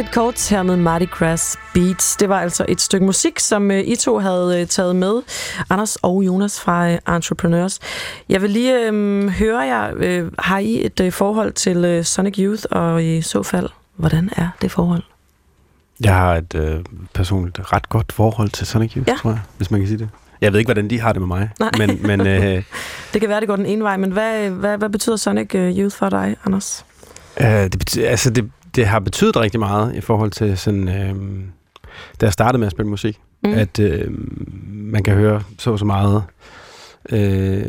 Pocket Chords her med Mardi Gras Beats. Det var altså et stykke musik, som øh, I to havde øh, taget med, Anders og Jonas fra øh, Entrepreneurs. Jeg vil lige øh, høre jer, øh, har I et øh, forhold til øh, Sonic Youth, og i så fald, hvordan er det forhold? Jeg har et øh, personligt ret godt forhold til Sonic Youth, Ja. tror jeg, hvis man kan sige det. Jeg ved ikke, hvordan de har det med mig, Nej. men, men øh, Det kan være, det går den ene vej, men hvad, hvad, hvad betyder Sonic Youth for dig, Anders? øh, det, betyder, altså det, det har betydet rigtig meget i forhold til sådan, øh, da jeg startede med at spille musik, Mm. at øh, man kan høre så så meget øh,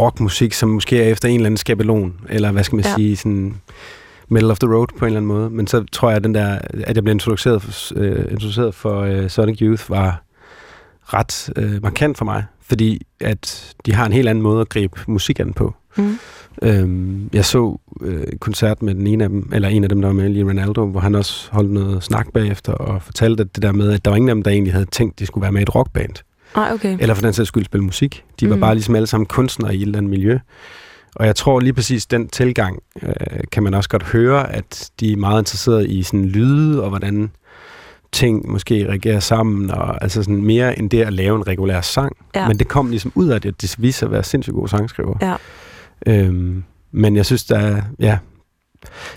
rockmusik, som måske er efter en eller anden skabelon, eller hvad skal man Ja. sige, sådan middle of the road på en eller anden måde. Men så tror jeg, at, den der, at jeg blev introduceret for, øh, introduceret for øh, Sonic Youth var ret øh, markant for mig, fordi at de har en helt anden måde at gribe musik an på. Mm. Øhm, jeg så øh, en koncert med den ene af dem, eller en af dem, der var med, lige Ronaldo, hvor han også holdt noget snak bagefter og fortalte at det der med, at der var ingen af dem, der egentlig havde tænkt, at de skulle være med i et rockband. Nej, okay. Eller for den sags skyld spille musik. De var mm. bare ligesom alle sammen kunstnere i et eller andet miljø. Og jeg tror lige præcis den tilgang, øh, kan man også godt høre, at de er meget interesserede i sådan lyde, og hvordan ting måske reagerer sammen, og altså sådan mere end det at lave en regulær sang. Ja. Men det kom ligesom ud af det, at de viste sig at være sindssygt gode sangskriver. Ja. Øhm, men jeg synes, der er, ja,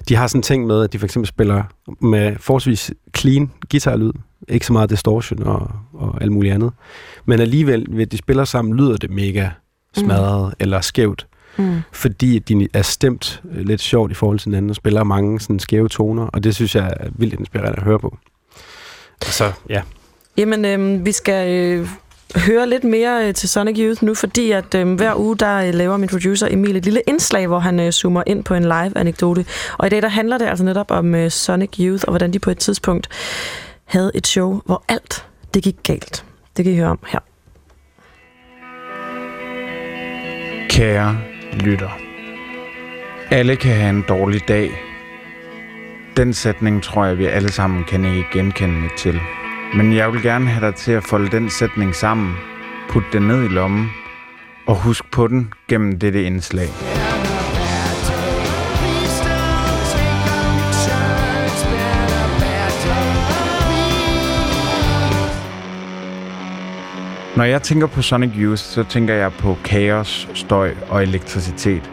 de har sådan en ting med, at de for eksempel spiller med forholdsvis clean guitarlyd, ikke så meget distortion og, og alt muligt andet. Men alligevel, ved de spiller sammen, lyder det mega smadret mm. eller skævt, Mm. fordi de er stemt øh, lidt sjovt i forhold til hinanden og spiller mange sådan skæve toner, og det synes jeg er vildt inspirerende at høre på. Så, ja. Jamen, øh, vi skal øh, høre lidt mere øh, til Sonic Youth nu, fordi at øh, hver uge, der øh, laver min producer Emil et lille indslag, hvor han øh, zoomer ind på en live-anekdote. Og i dag, der handler det altså netop om øh, Sonic Youth, og hvordan de på et tidspunkt havde et show, hvor alt det gik galt. Det kan I høre om her. Kære lytter. Alle kan have en dårlig dag. Den sætning tror jeg, vi alle sammen kan ikke genkende til. Men jeg vil gerne have dig til at folde den sætning sammen, putte den ned i lommen, og husk på den gennem dette indslag. Når jeg tænker på Sonic Youth, så tænker jeg på kaos, støj og elektricitet.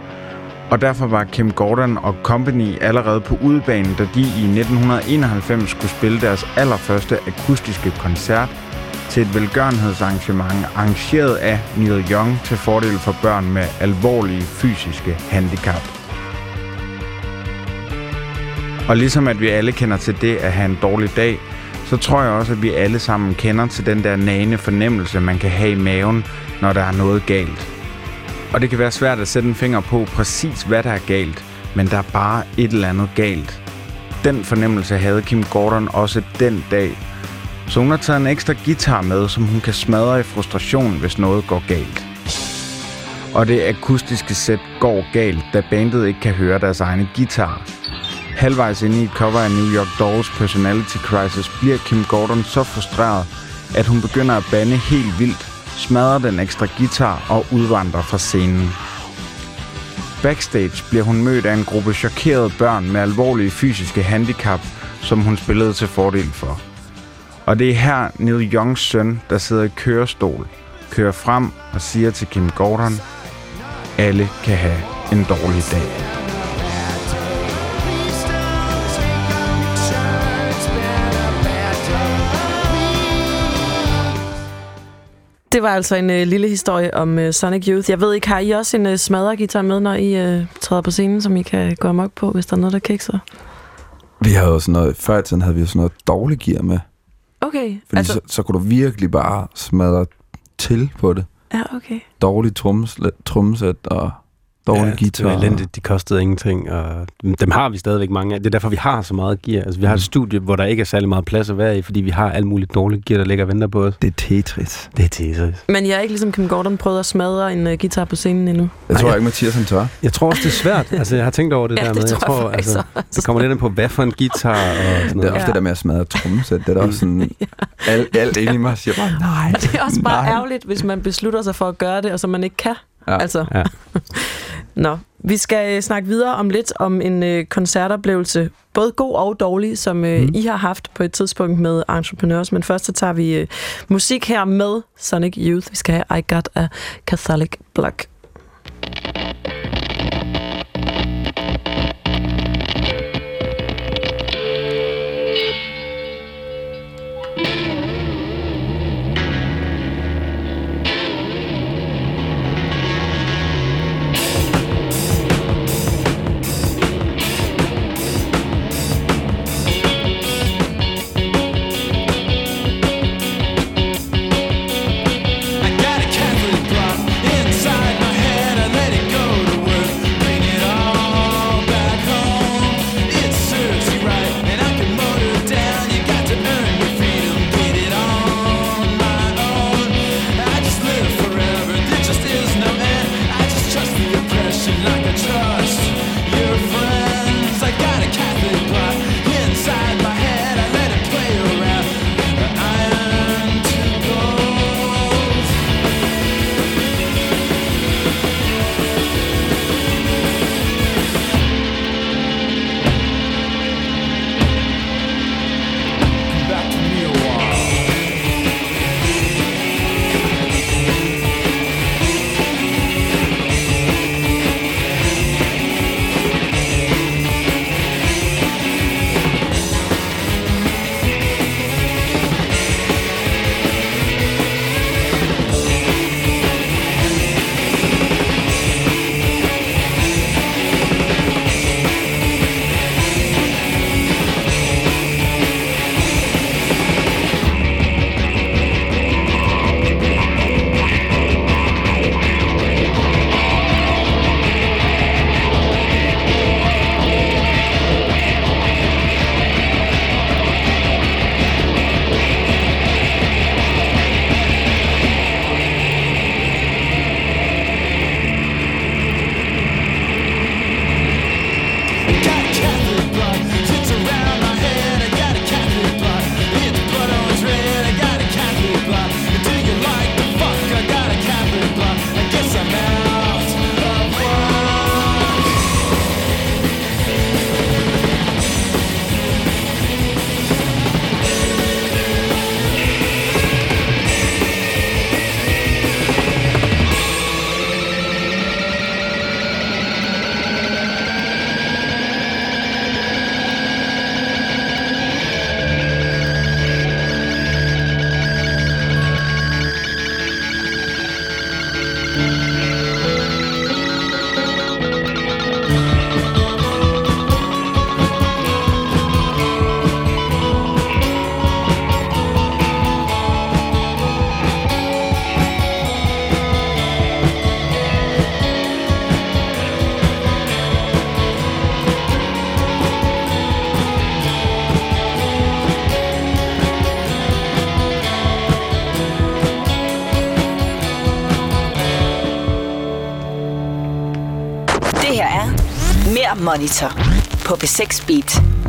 Og derfor var Kim Gordon og Company allerede på udebanen, da de i 1991 skulle spille deres allerførste akustiske koncert til et velgørenhedsarrangement arrangeret af Neil Young til fordel for børn med alvorlige fysiske handicap. Og ligesom at vi alle kender til det at have en dårlig dag, så tror jeg også, at vi alle sammen kender til den der nagende fornemmelse, man kan have i maven, når der er noget galt. Og det kan være svært at sætte en finger på præcis, hvad der er galt, men der er bare et eller andet galt. Den fornemmelse havde Kim Gordon også den dag. Så hun har taget en ekstra guitar med, som hun kan smadre i frustration, hvis noget går galt. Og det akustiske sæt går galt, da bandet ikke kan høre deres egne guitar. Halvvejs inde i et cover af New York Dolls Personality Crisis bliver Kim Gordon så frustreret, at hun begynder at bande helt vildt, smadrer den ekstra guitar og udvandrer fra scenen. Backstage bliver hun mødt af en gruppe chokerede børn med alvorlige fysiske handicap, som hun spillede til fordel for. Og det er her Neil Youngs søn, der sidder i kørestol, kører frem og siger til Kim Gordon, alle kan have en dårlig dag. Det var altså en øh, lille historie om øh, Sonic Youth. Jeg ved ikke, har I også en øh, smadregitar med, når I øh, træder på scenen, som I kan gå amok på, hvis der er noget, der kikser? Vi har jo sådan noget, før i tiden havde vi jo sådan noget dårligt gear med. Okay, Fordi altså... så, så kunne du virkelig bare smadre til på det. Ja, okay. Dårligt tromsæt og dårlig ja, guitar. Det var elendigt, de kostede ingenting, og dem har vi stadigvæk mange af. Det er derfor, vi har så meget gear. Altså, vi har et studie, hvor der ikke er særlig meget plads at være i, fordi vi har alt muligt dårligt gear, der ligger og venter på os. Det er Tetris. Det er Tetris. Men jeg er ikke ligesom Kim Gordon prøvet at smadre en uh, guitar på scenen endnu. Jeg tror ikke, Mathias han tør. Jeg tror også, det er svært. altså, jeg har tænkt over det Ja, der det med. tror jeg faktisk altså, også. det kommer lidt ind på, hvad for en guitar og sådan Det noget. er også Ja. det der med at smadre tromsæt. Det er også sådan... alt, alt inde i mig siger bare, nej. Det er også bare nej. ærgerligt, hvis man beslutter sig for at gøre det, og så man ikke kan. Ja, altså. Ja. Nå, vi skal øh, snakke videre om lidt om en øh, koncertoplevelse, både god og dårlig, som øh, mm. I har haft på et tidspunkt med Entrepreneurs. Men først så tager vi øh, musik her med Sonic Youth. Vi skal have I Got a Catholic Block. Monitor på B6 Beat.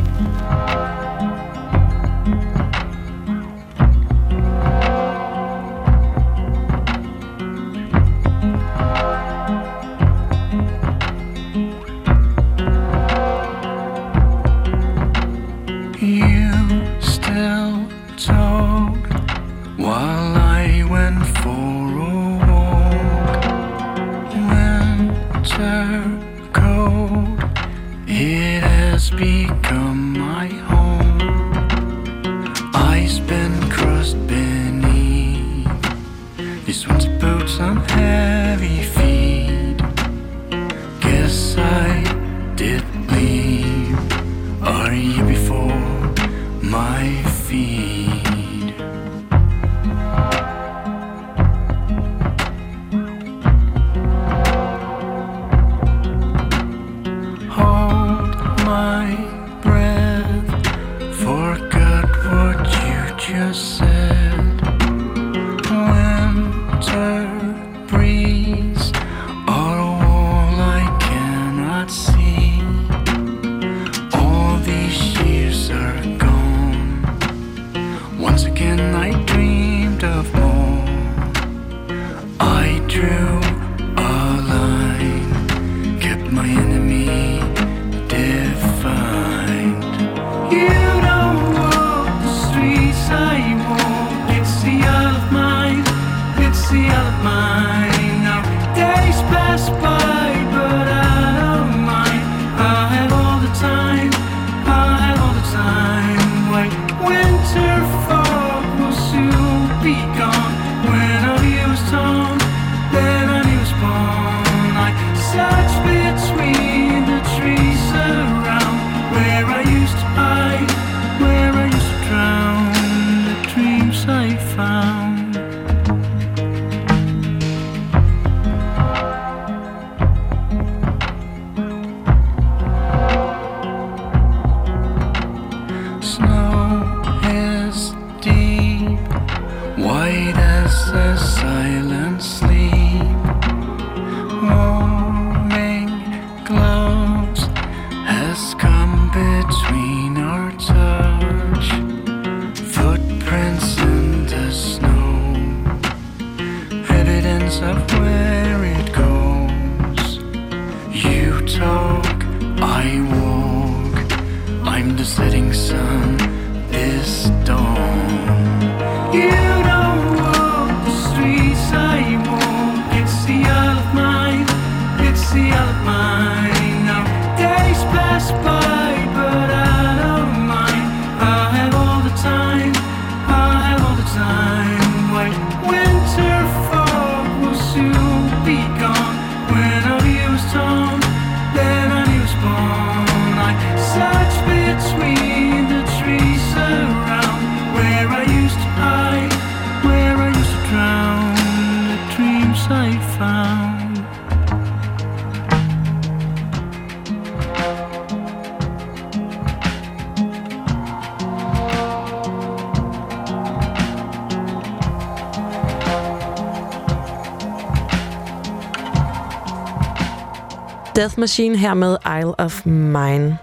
Death Machine her med Isle of Mine.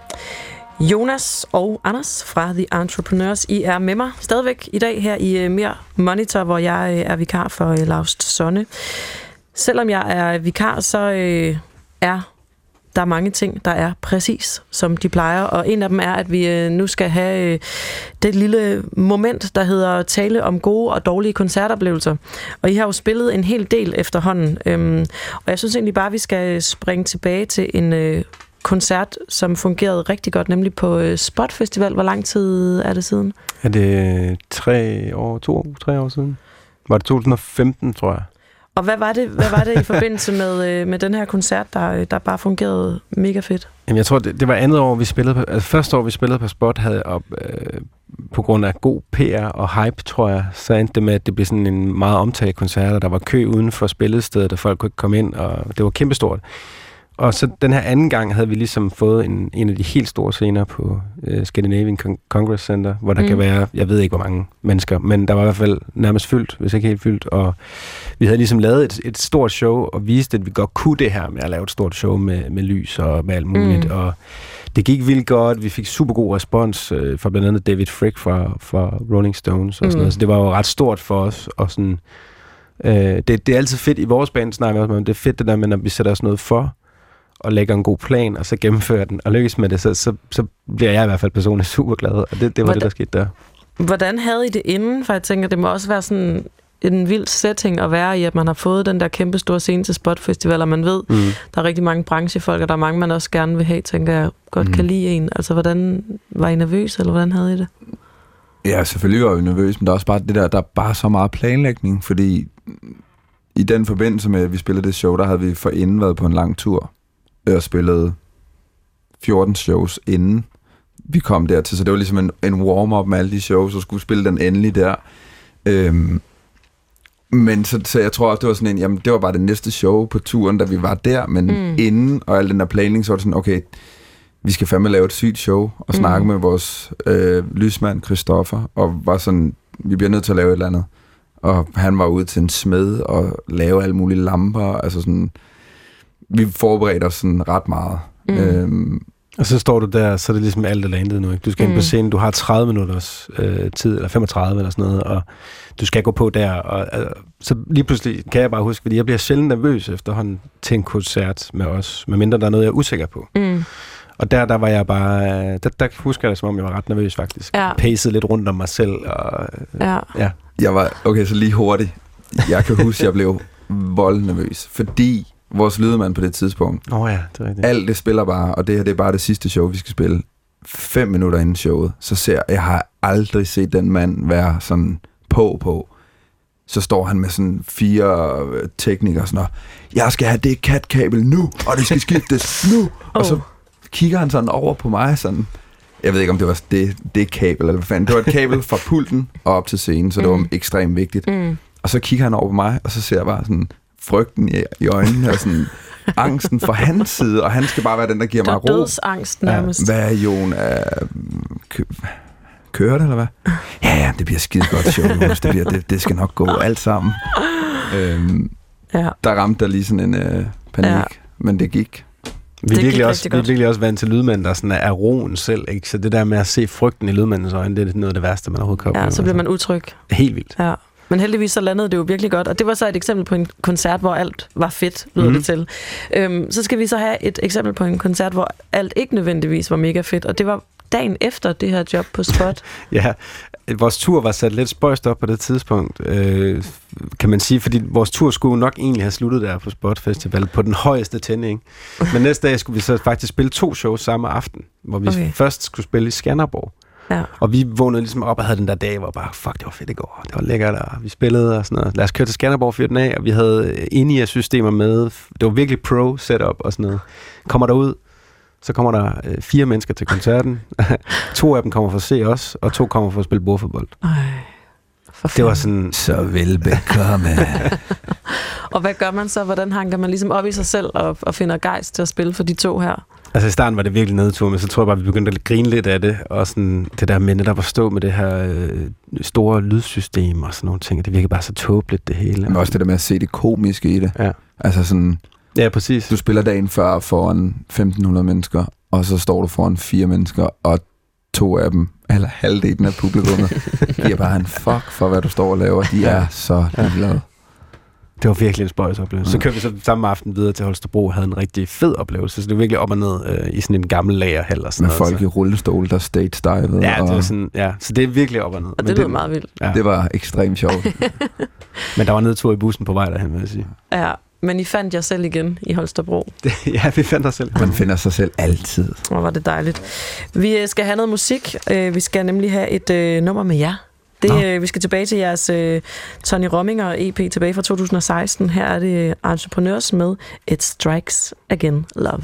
Jonas og Anders fra The Entrepreneurs, I er med mig stadigvæk i dag her i øh, Mere Monitor, hvor jeg øh, er vikar for øh, Laust Sonne. Selvom jeg er vikar, så er der mange ting, der er præcis, som de plejer. Og en af dem er, at vi øh, nu skal have øh, det lille moment, der hedder tale om gode og dårlige koncertoplevelser. Og I har jo spillet en hel del efterhånden. Øhm, og jeg synes egentlig bare, at vi skal springe tilbage til en øh, koncert, som fungerede rigtig godt, nemlig på Spot Festival. Hvor lang tid er det siden? Er det tre år, to, tre år siden? Var det 2015, tror jeg? Og hvad var det, hvad var det i forbindelse med, øh, med den her koncert, der, øh, der bare fungerede mega fedt? Jamen, jeg tror, det, det var andet år, vi spillede på, altså første år, vi spillede på Spot, havde op, øh, på grund af god PR og hype, tror jeg, så endte det med, at det blev sådan en meget omtalt koncert, og der var kø uden for spillestedet, og folk kunne ikke komme ind, og det var kæmpestort. Og så den her anden gang havde vi ligesom fået en, en af de helt store scener på øh, Scandinavian Con- Congress Center, hvor der mm. Mm. kan være, jeg ved ikke hvor mange mennesker, men der var i hvert fald nærmest fyldt, hvis ikke helt fyldt, og vi havde ligesom lavet et, et stort show og viste, at vi godt kunne det her med at lave et stort show med, med lys og med alt muligt, Mm. mm. og det gik vildt godt. Vi fik super god respons øh, fra blandt andet David Frick fra, fra Rolling Stones og sådan Mm. noget, så det var jo ret stort for os, og sådan, øh, det, det er altid fedt i vores band, snakker vi også om, det er fedt det der med, når vi sætter os noget for, og lægger en god plan, og så gennemfører den, og lykkes med det, så, så, så bliver jeg i hvert fald personligt super glad, og det, det var Hvordan- det, der skete der. Hvordan havde I det inden? For jeg tænker, det må også være sådan en vild setting at være i, at man har fået den der kæmpe store scene til Spot Festival, og man ved, Mm. der er rigtig mange branchefolk, og der er mange, man også gerne vil have, tænker jeg, godt Mm. kan lide en. Altså, hvordan var I nervøs, eller hvordan havde I det? Ja, selvfølgelig var vi nervøs, men der er også bare det der, der er bare så meget planlægning, fordi i den forbindelse med, at vi spillede det show, der havde vi forinden været på en lang tur og spillet 14 shows inden vi kom dertil, så det var ligesom en, en warm-up med alle de shows, og skulle spille den endelig der. Øhm, men så, så jeg tror også, det var sådan en, jamen det var bare det næste show på turen, da vi var der, men Mm. inden, og al den der planlægning, så var det sådan, okay, vi skal fandme lave et sygt show, og snakke Mm. med vores øh, lysmand, Christoffer, og var sådan, vi bliver nødt til at lave et eller andet. Og han var ude til en smed og lave alle mulige lamper, altså sådan, vi forberedte os sådan ret meget. Mm. Mm. Øhm, Og så står du der, så er det ligesom alt eller intet nu. Ikke? Du skal ind Mm. på scenen, du har 30 minutters øh, tid, eller 35 eller sådan noget, og du skal gå på der. Og, øh, så lige pludselig kan jeg bare huske, fordi jeg bliver sjældent nervøs efterhånden til en koncert med os, medmindre der er noget, jeg er usikker på. Mm. Og der, der var jeg bare, øh, der, der husker jeg det, som om jeg var ret nervøs faktisk. Ja. Pacede lidt rundt om mig selv, og Ja. ja. Jeg var, okay, så lige hurtigt. Jeg kan huske, jeg blev voldnervøs, fordi vores lydmand på det tidspunkt, Åh oh ja, det er rigtigt. alt det spiller bare, og det her det er bare det sidste show, vi skal spille. Fem minutter inden showet, så ser jeg, har aldrig set den mand være sådan på på. Så står han med sådan fire øh, teknikere sådan, og, jeg skal have det cat-kabel nu, og det skal skiftes nu. Og så Oh. kigger han sådan over på mig sådan, jeg ved ikke, om det var det, det kabel, eller hvad fanden. Det var et kabel fra pulten og op til scenen, så det var Mm. ekstremt vigtigt. Mm. Og så kigger han over på mig, og så ser jeg bare sådan frygten i, i øjnene, og sådan angsten fra hans side, og han skal bare være den, der giver Der mig er ro. dødsangst nærmest. Hvad er Jon? Er, kø, kører det, eller hvad? Ja, ja, det bliver skide godt show, Jonas. Det, bliver, det, det skal nok gå alt sammen. Øhm, Ja. der ramte der lige sådan en øh, panik, Ja. men det gik. Vi er, gik virkelig også, vi er virkelig også vant til lydmænd, der sådan er roen selv. Ikke? Så det der med at se frygten i lydmændens øjne, det er noget af det værste, man overhovedet kan ja, så bliver man utryg. Altså. Helt vildt. Ja. Men heldigvis så landede det jo virkelig godt, og det var så et eksempel på en koncert, hvor alt var fedt, lyder mm. Mhm. det til. Øhm, så skal vi så have et eksempel på en koncert, hvor alt ikke nødvendigvis var mega fedt, og det var dagen efter det her job på Spot. Ja, vores tur var sat lidt spøjst op på det tidspunkt, øh, kan man sige, fordi vores tur skulle nok egentlig have sluttet der på Spot Festival på den højeste tænding. Men næste dag skulle vi så faktisk spille to shows samme aften, hvor vi okay. først skulle spille i Skanderborg. Ja. Og vi vågnede ligesom op og havde den der dag, hvor bare, fuck, det var fedt i går. Det var lækkert, og vi spillede og sådan noget. Lad os køre til Skanderborg og fyre den af, og vi havde øh, in-ear-systemer med. Det var virkelig pro setup og sådan noget. Kommer der ud, så kommer der øh, fire mennesker til koncerten. to af dem kommer for at se os, og to kommer for at spille bordfodbold. Ej, for Det var sådan... Så velbekomme. Og hvad gør man så? Hvordan hanker man ligesom op i sig selv og, og finder gejst til at spille for de to her? Altså i starten var det virkelig nedtur, men så tror jeg bare, vi begyndte at grine lidt af det. Og sådan det der med netop at stå med det her øh, store lydsystem og sådan nogle ting. Det virker bare så tåbeligt, det hele. Men også det der med at se det komiske i det. Ja. Altså sådan, Ja, præcis. du spiller dagen før foran 1500 mennesker, og så står du foran fire mennesker, og to af dem, eller halvdelen af publikummet, de er bare en fuck for, hvad du står og laver. De er så ligeglade. Det var virkelig en spøjs oplevelse. Så kørte vi så samme aften videre til Holstebro og havde en rigtig fed oplevelse. Så det var virkelig op og ned øh, i sådan en gammel lagerhal og sådan Med noget. folk så. i rullestol, der stage divede. Ja, det var sådan, ja, så det er virkelig op og ned. Og det lyder meget vildt. Ja. det var ekstremt sjovt. Men der var nedtur i bussen på vej derhen, vil jeg sige. Ja, men I fandt jer selv igen i Holstebro. Ja, vi fandt os selv. Man finder sig selv altid. Hvor var det dejligt. Vi øh, skal have noget musik. Øh, Vi skal nemlig have et øh, nummer med jer. Det, øh, vi skal tilbage til jeres øh, Tony Rominger EP tilbage fra 2016. Her er det Entrepreneurs med It Strikes Again Love.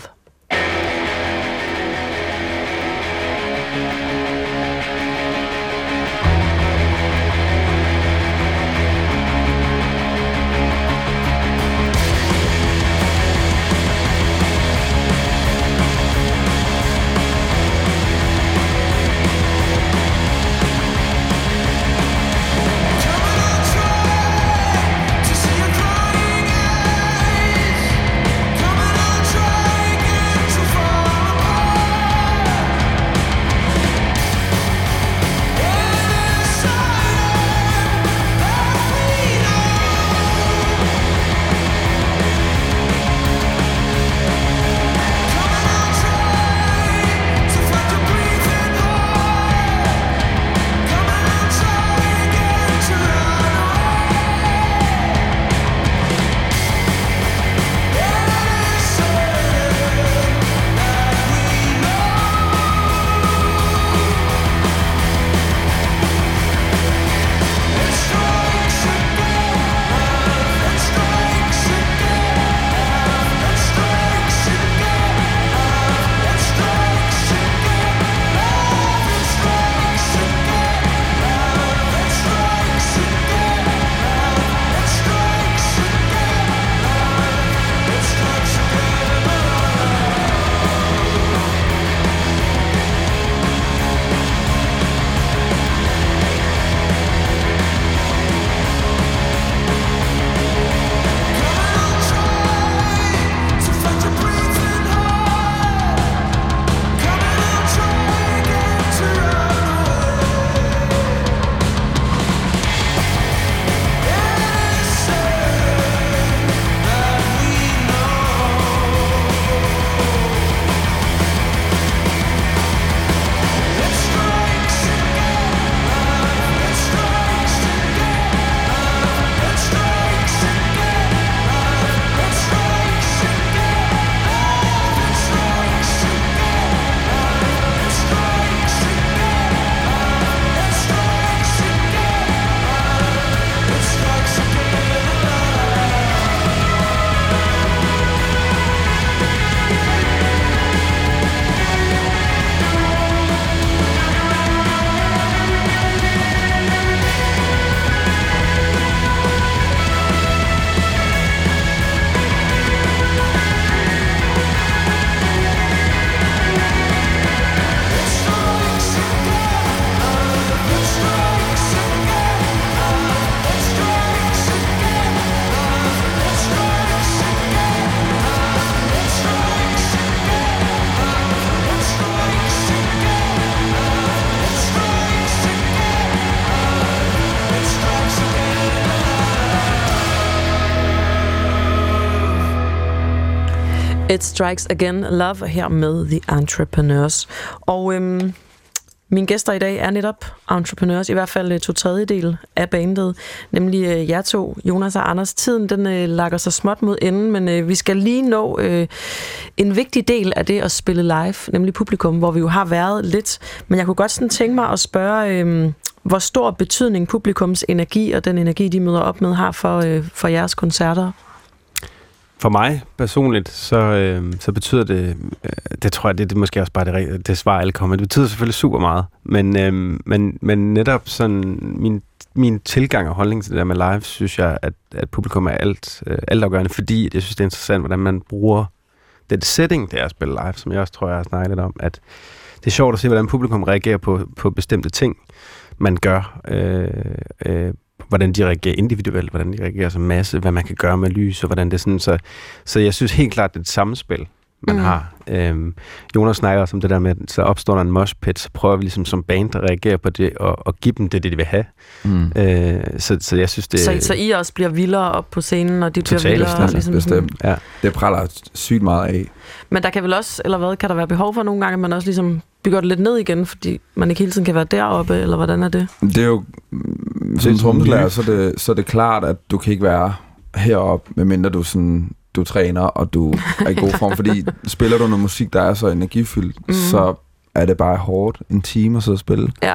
It Strikes Again Love her med The Entrepreneurs. Og øhm, Mine gæster i dag er netop entrepreneurs, i hvert fald øh, to tredjedel af bandet, nemlig øh, jer to, Jonas og Anders. Tiden den øh, lakker sig småt mod enden, men øh, vi skal lige nå øh, en vigtig del af det at spille live, nemlig publikum, hvor vi jo har været lidt. Men jeg kunne godt sådan tænke mig at spørge, øh, hvor stor betydning publikums energi og den energi, de møder op med, har for, øh, for jeres koncerter. For mig personligt, så, øh, så betyder det, øh, det tror jeg, det, det er måske også bare det, det svar, alle kommer. Det betyder selvfølgelig super meget, men, øh, men, men netop sådan min, min tilgang og holdning til det der med live, synes jeg, at, at publikum er alt, øh, altafgørende, fordi jeg synes, det er interessant, hvordan man bruger den setting, det er at spille live, som jeg også tror, jeg har snakket lidt om, at det er sjovt at se, hvordan publikum reagerer på, på bestemte ting, man gør. Øh, øh, hvordan de reagerer individuelt, hvordan de reagerer som masse, hvad man kan gøre med lys, og hvordan det er sådan. Så, så jeg synes helt klart, det er et samspil, man Mm. har. Øhm, Jonas snakker også om det der med, at så opstår der en mosh pit, så prøver vi ligesom som band at reagere på det, og, og give dem det, det de vil have. Mm. Øh, så, så jeg synes, det Så, så I også bliver vildere op på scenen, og de bliver Totalt vildere. bestemt, Ligesom Bestemt. Ja. Det praller sygt meget af. Men der kan vel også, eller hvad, kan der være behov for nogle gange, at man også ligesom bygger det lidt ned igen, fordi man ikke hele tiden kan være deroppe, eller hvordan er det? Det er jo, som Det er trommeslager, så, det, så er det klart, at du kan ikke være heroppe, medmindre du sådan du træner, og du er i god form, fordi spiller du noget musik, der er så energifyldt, mm. så er det bare hårdt en time at sidde og spille. Ja.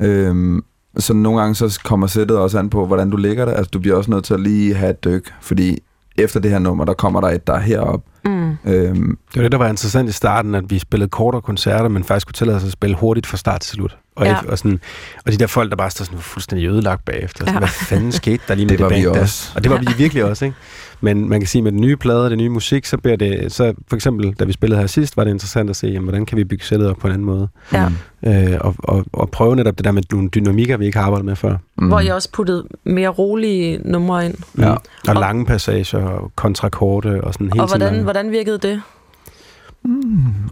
Øhm, så nogle gange så kommer sættet også an på, hvordan du ligger det. Altså, du bliver også nødt til at lige have et dyk, fordi efter det her nummer, der kommer der et, der er heroppe. Mm. Øhm, Det var det, der var interessant i starten, at vi spillede kortere koncerter, men faktisk kunne tillade os at spille hurtigt fra start til slut. Og, Ja. og, sådan, og de der folk, der bare står sådan fuldstændig ødelagt bagefter. Sådan, Ja. Hvad fanden skete der lige med Det det, var vi band der? også. Og det var vi virkelig også, ikke? Men man kan sige, med den nye plade og det nye musik, så bliver det, så for eksempel, da vi spillede her sidst, var det interessant at se, jamen, hvordan kan vi bygge sættet op på en anden måde? Ja. Øh, og, og, og prøve netop det der med nogle dynamikker, vi ikke har arbejdet med før. mm. Hvor I også puttede mere rolige numre ind. Ja. Og, og lange passager og kontrakorte og sådan hele Og hvordan, hvordan virkede det?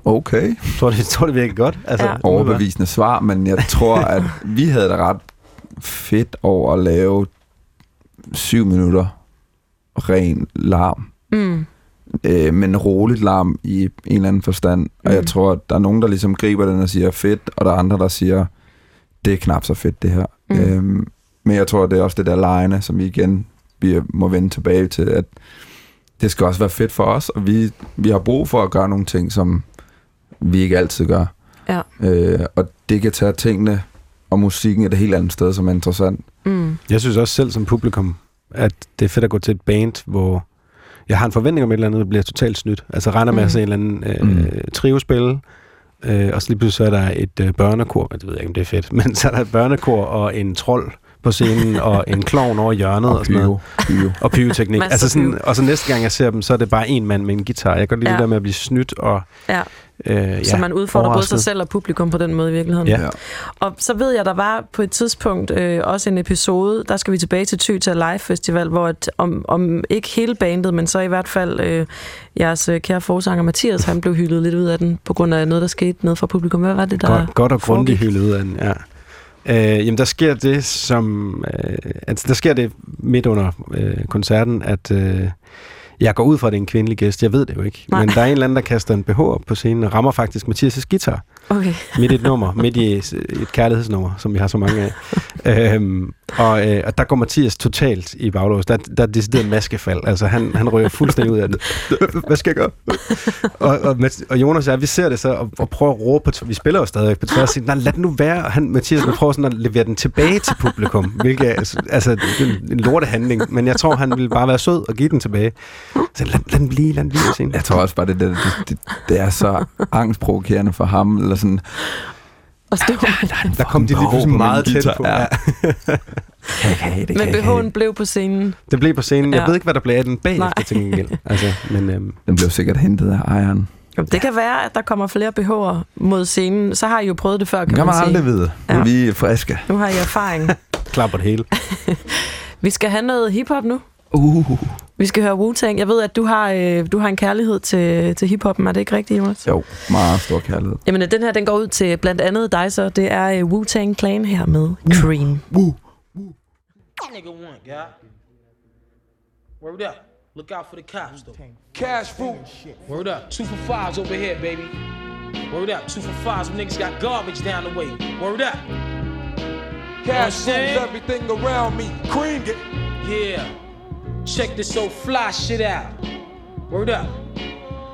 Okay. Jeg tror, det, jeg tror, det virker godt. Altså, Ja. overbevisende svar, men jeg tror, at vi havde det ret fedt over at lave syv minutter ren larm. Mm. Øh, men roligt larm i en eller anden forstand. Og Mm. jeg tror, at der er nogen, der ligesom griber den og siger fedt, og der er andre, der siger, det er knap så fedt det her. Mm. Øhm, men jeg tror, det er også det der lejende, som vi igen vi må vende tilbage til, at det skal også være fedt for os, og vi, vi har brug for at gøre nogle ting, som vi ikke altid gør. Ja. Øh, og det kan tage tingene og musikken et helt andet sted, som er interessant. Mm. Jeg synes også selv som publikum, at det er fedt at gå til et band, hvor jeg har en forventning om et eller andet, der bliver totalt snydt. Altså regner med Mm. at se en eller anden øh, Mm. mm. triospil, øh, og så lige pludselig så er der et øh, børnekor, det ved jeg ikke, om det er fedt, men så er der et børnekor og en trold på scenen, og en klovn over hjørnet og, og sådan noget. pyro. Og pyroteknik. Altså sådan, og så næste gang jeg ser dem, så er det bare en mand med en guitar. Jeg kan godt lide Ja. det der med at blive snydt og Ja. øh, Så ja, man udfordrer både sig selv og publikum på den måde i virkeligheden. Ja. Og så ved jeg, der var på et tidspunkt øh, også en episode, der skal vi tilbage til Thy til Live Festival, hvor et, om, om ikke hele bandet, men så i hvert fald øh, jeres øh, kære forsanger Mathias, han blev hyldet lidt ud af den, på grund af noget, der skete ned fra publikum. Hvad var det, der Godt, godt og grundigt hyldet ud af den, ja. Øh, jamen, der sker det, som... Øh, altså, der sker det midt under øh, koncerten, at øh, jeg går ud fra, at det er en kvindelig gæst. Jeg ved det jo ikke. Nej. Men der er en eller anden, der kaster en BH op på scenen og rammer faktisk Mathias' guitar Okay. midt i et nummer, midt i et et kærlighedsnummer, som vi har så mange af. øhm, og, øh, og der går Mathias totalt i baglås. Der, der er decideret maskefald. Altså, han, han ryger fuldstændig ud af det. Hvad skal jeg gøre? og, og, og Jonas og jeg, vi ser det så, og, og prøver at råbe på. Vi spiller jo stadig på tværs, og siger, nej, lad den nu være. Og han, Mathias, han prøver sådan at levere den tilbage til publikum, hvilket er altså, en, en lortehandling. Men jeg tror, han ville bare være sød og give den tilbage. Så lad, lad den blive, lad den blive. Jeg tror også bare, det, det, det, det er så angstprovokerende for ham, eller sådan, Og stå. Der kom de lige pludselig meget tæt på. Ja. Ja. det, Men BH'en blev på scenen. Det blev på scenen. Jeg Ja. ved ikke, hvad der blev af den bagefter til gengæld. Altså, men øhm, Den blev sikkert hentet af ejeren. Jamen, Det kan være, at der kommer flere BH'er mod scenen. Så har I jo prøvet det før, kan, Det kan man sige. aldrig vide. Ja. Ja. Vi er friske. Nu har I erfaring. klar på det hele. Vi skal have noget hiphop nu. Uh. Vi skal høre Wu-Tang. Jeg ved, at du har, øh, du har en kærlighed til, til hiphoppen. Er det ikke rigtigt, Jonas? Jo, meget stor kærlighed. Jamen, øh, den her den går ud til blandt andet dig, så det er øh, Wu-Tang Clan her med Cream. Nigga one, guy. Word up. Look out for the cops, though. Cash fruit. Word up. Two for fives over here, baby. Word up. Two for five, some niggas got garbage down the way. Word up. Cash You know everything around me. Cream get Yeah. Check this old fly shit out. Word up.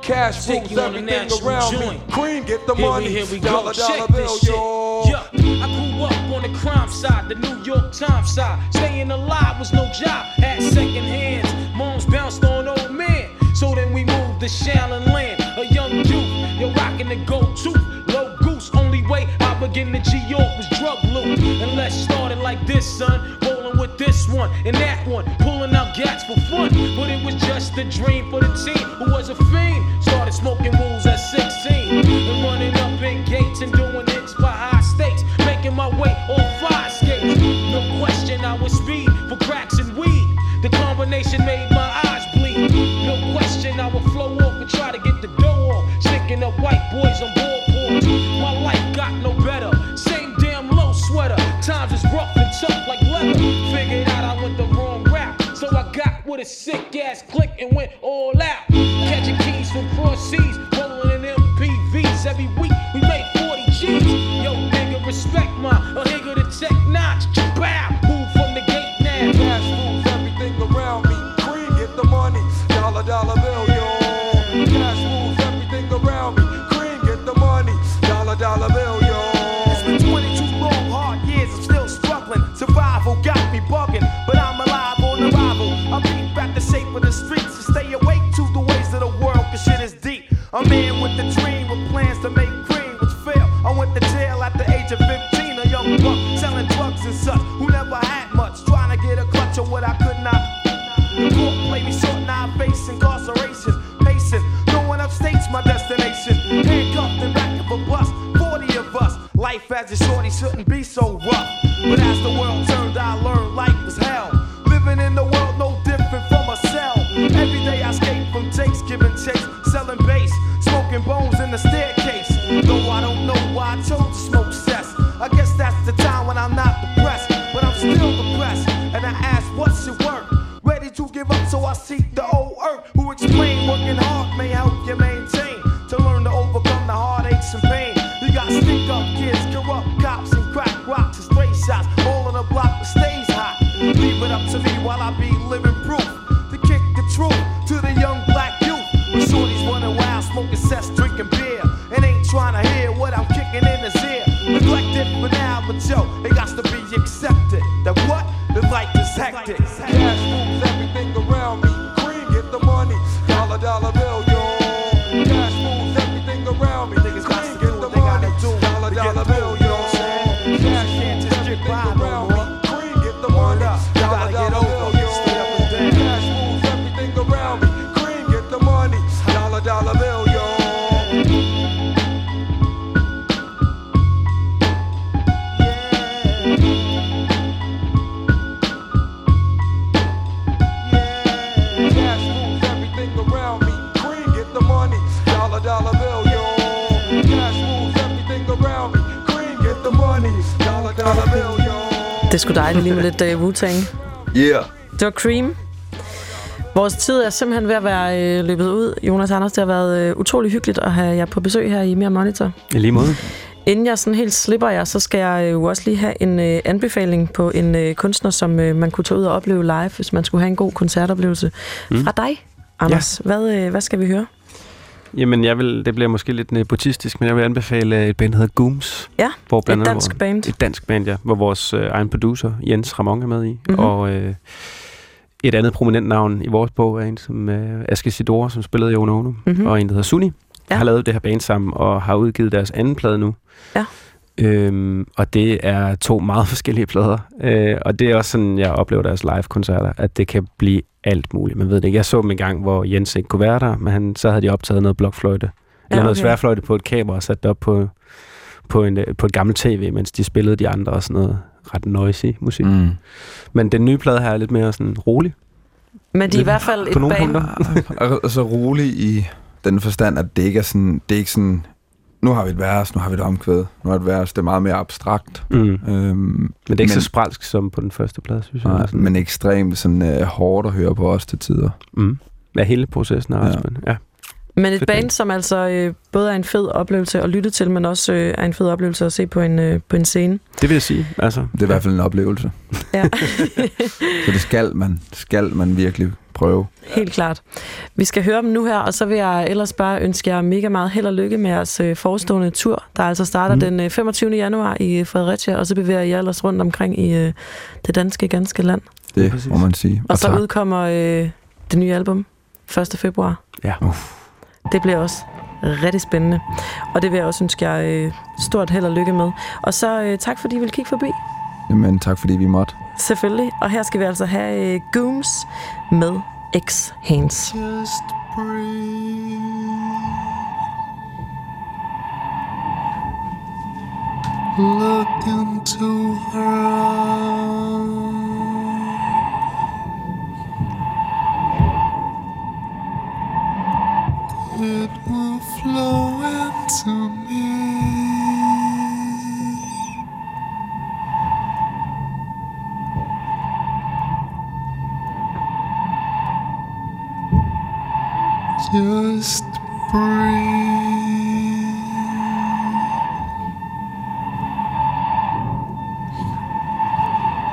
Cash Take rules you on a everything around me. joint. Cream get the here money. We, here we dollar go. dollar Check bill, this shit. yo. Yeah. I grew up on the crime side, the New York Times side. Staying alive was no job. Had second hands. Moms bounced on old men. So then we moved to Shallon Land. A young youth. You're rocking the gold tooth. Low goose. Only way I begin to G York was drug loot. And let's start like this, son. Rolling with this one and that one. Pulling out gats for fun. But it was just a dream for the team who was a fiend. Started smoking wools at 16. And running up in gates and doing hits for high stakes. Making my way on fire skates. No question I was speed for cracks and weed. The combination made my eyes bleed. No question I would flow off and try to get the dough off. Sticking up white boys on board boards. My life got no with a sick ass click and went all out. Catching keys from cross seas. Rolling in MPVs. Every week we made 40 G's. Yo, nigga, respect my a nigga the tech notch. Bow. A man with a dream with plans to make cream, which fail. I went to jail at the age of 15, a young buck selling drugs and such, who never had much, trying to get a clutch of what I could not. The court played me short, now I face incarceration. Pacing, one upstate's my destination. Handcuffed the back of a bus, 40 of us. Life as a shorty shouldn't be so rough. But as the world turned, I learned life was hell. Smoking bones in the staircase. Though I don't know why I chose to smoke cess. I guess that's the time when I'm not depressed, but I'm still depressed. And I ask, what's your work? Ready to give up, so I seek the old earth. Who explain working hard may help you maintain. To learn to overcome the heartaches and pain. You got stick up kids, corrupt cops, and crack rocks and stray shots. All on the block that stays hot. Leave it up to me while I be living smoking drinking beer. And ain't trying to lidt uh, Wu-Tang. Yeah. Det var Cream. Vores tid er simpelthen ved at være øh, løbet ud. Jonas Anders, det har været øh, utrolig hyggeligt at have jer på besøg her i Mere Monitor. I lige måde. Inden jeg sådan helt slipper jer, så skal jeg øh, jo også lige have en øh, anbefaling på en øh, kunstner, som øh, man kunne tage ud og opleve live, hvis man skulle have en god koncertoplevelse. Mm. Fra dig, Anders. Ja. Hvad, øh, hvad skal vi høre? Jamen, jeg vil, det bliver måske lidt nepotistisk, men jeg vil anbefale et band, der hedder Gooms. Ja, hvor et blandt andet dansk hvor- band. Et dansk band, ja. Hvor vores øh, egen producer, Jens Ramon, er med i. Mhm. Mm-hmm. Og øh, et andet prominent navn i vores bog er en som øh, Aske Sidora, som spillede i Ono Ono. Mhm. Mm-hmm. Og en, der hedder Sunni. Ja. Har lavet det her band sammen og har udgivet deres anden plade nu. Ja. Øhm, og det er to meget forskellige plader. Øh, og det er også sådan, jeg oplever deres live-koncerter, at det kan blive alt muligt. Man ved det ikke. Jeg så dem en gang, hvor Jens ikke kunne være der, men han, så havde de optaget noget blokfløjte. Eller Ja, noget okay. sværfløjte på et kamera og sat det op på, på, en, øh, på et gammelt tv, mens de spillede de andre og sådan noget ret noisy musik. Mm. Men den nye plade her er lidt mere sådan rolig. Men de er i hvert fald på et nogle band. punkter. og så rolig i den forstand, at det ikke er sådan, det er ikke sådan, nu har vi et vers, nu har vi et omkvæd, nu har vi et vers, det er meget mere abstrakt. Mm. Øhm, Men det er ikke så spralsk som på den første plade, synes jeg. nej, Sådan. men ekstremt sådan, øh, hårdt at høre på os til tider. Mm. Ja, hele processen er Ja. ja. spændende. Ja. Men et band. som altså øh, både er en fed oplevelse at lytte til, men også øh, er en fed oplevelse at se på en, øh, på en scene. Det vil jeg sige. Altså, Det er i hvert fald en oplevelse. Ja. Så det skal man, skal man virkelig prøve. Helt klart. Vi skal høre dem nu her, og så vil jeg ellers bare ønske jer mega meget held og lykke med jeres øh, forestående tur, der altså starter mm. den øh, 25. januar i Fredericia, og så bevæger I ellers rundt omkring i øh, det danske ganske land. Det må man sige. Og så tak. udkommer øh, det nye album 1. februar. Ja. Det bliver også rigtig spændende. Og det vil jeg også ønske jer øh, stort held og lykke med. Og så øh, tak, fordi I vil kigge forbi. Jamen, tak fordi vi måtte. Selvfølgelig. Og her skal vi altså have øh, Gooms med X-Hands. Just breathe. Look into her eyes. It will flow into me. Just breathe.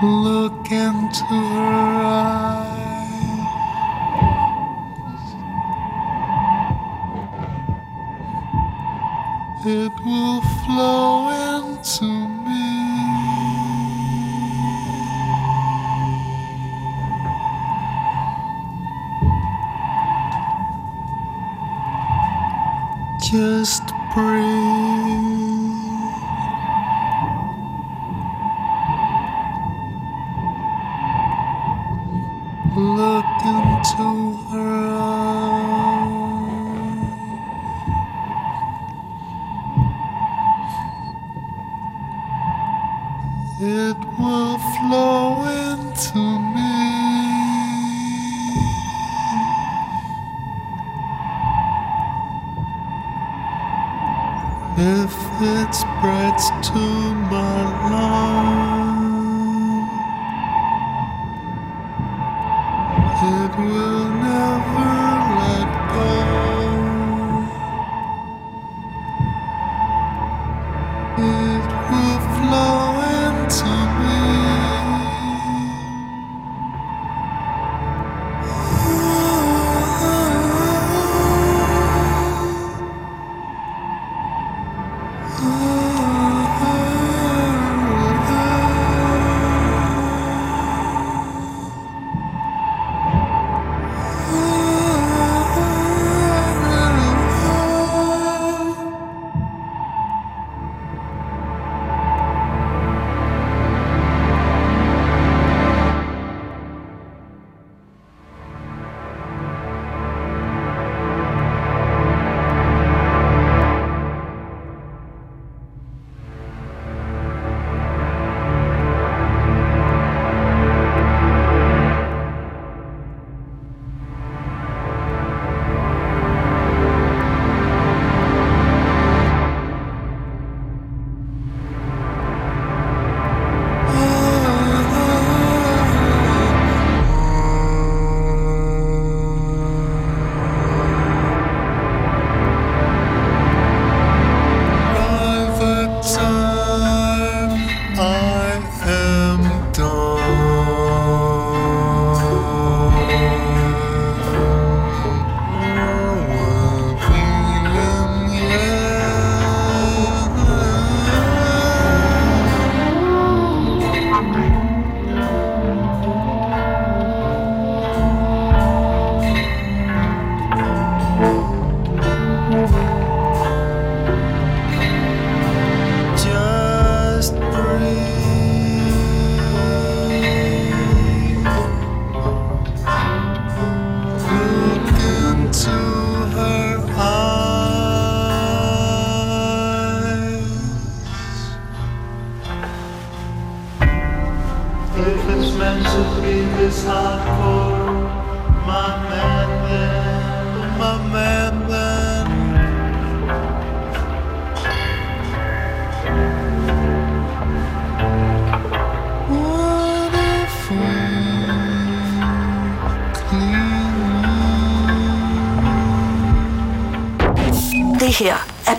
Look into her eyes.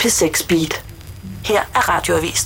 Til 6 Beat. Her er Radioavis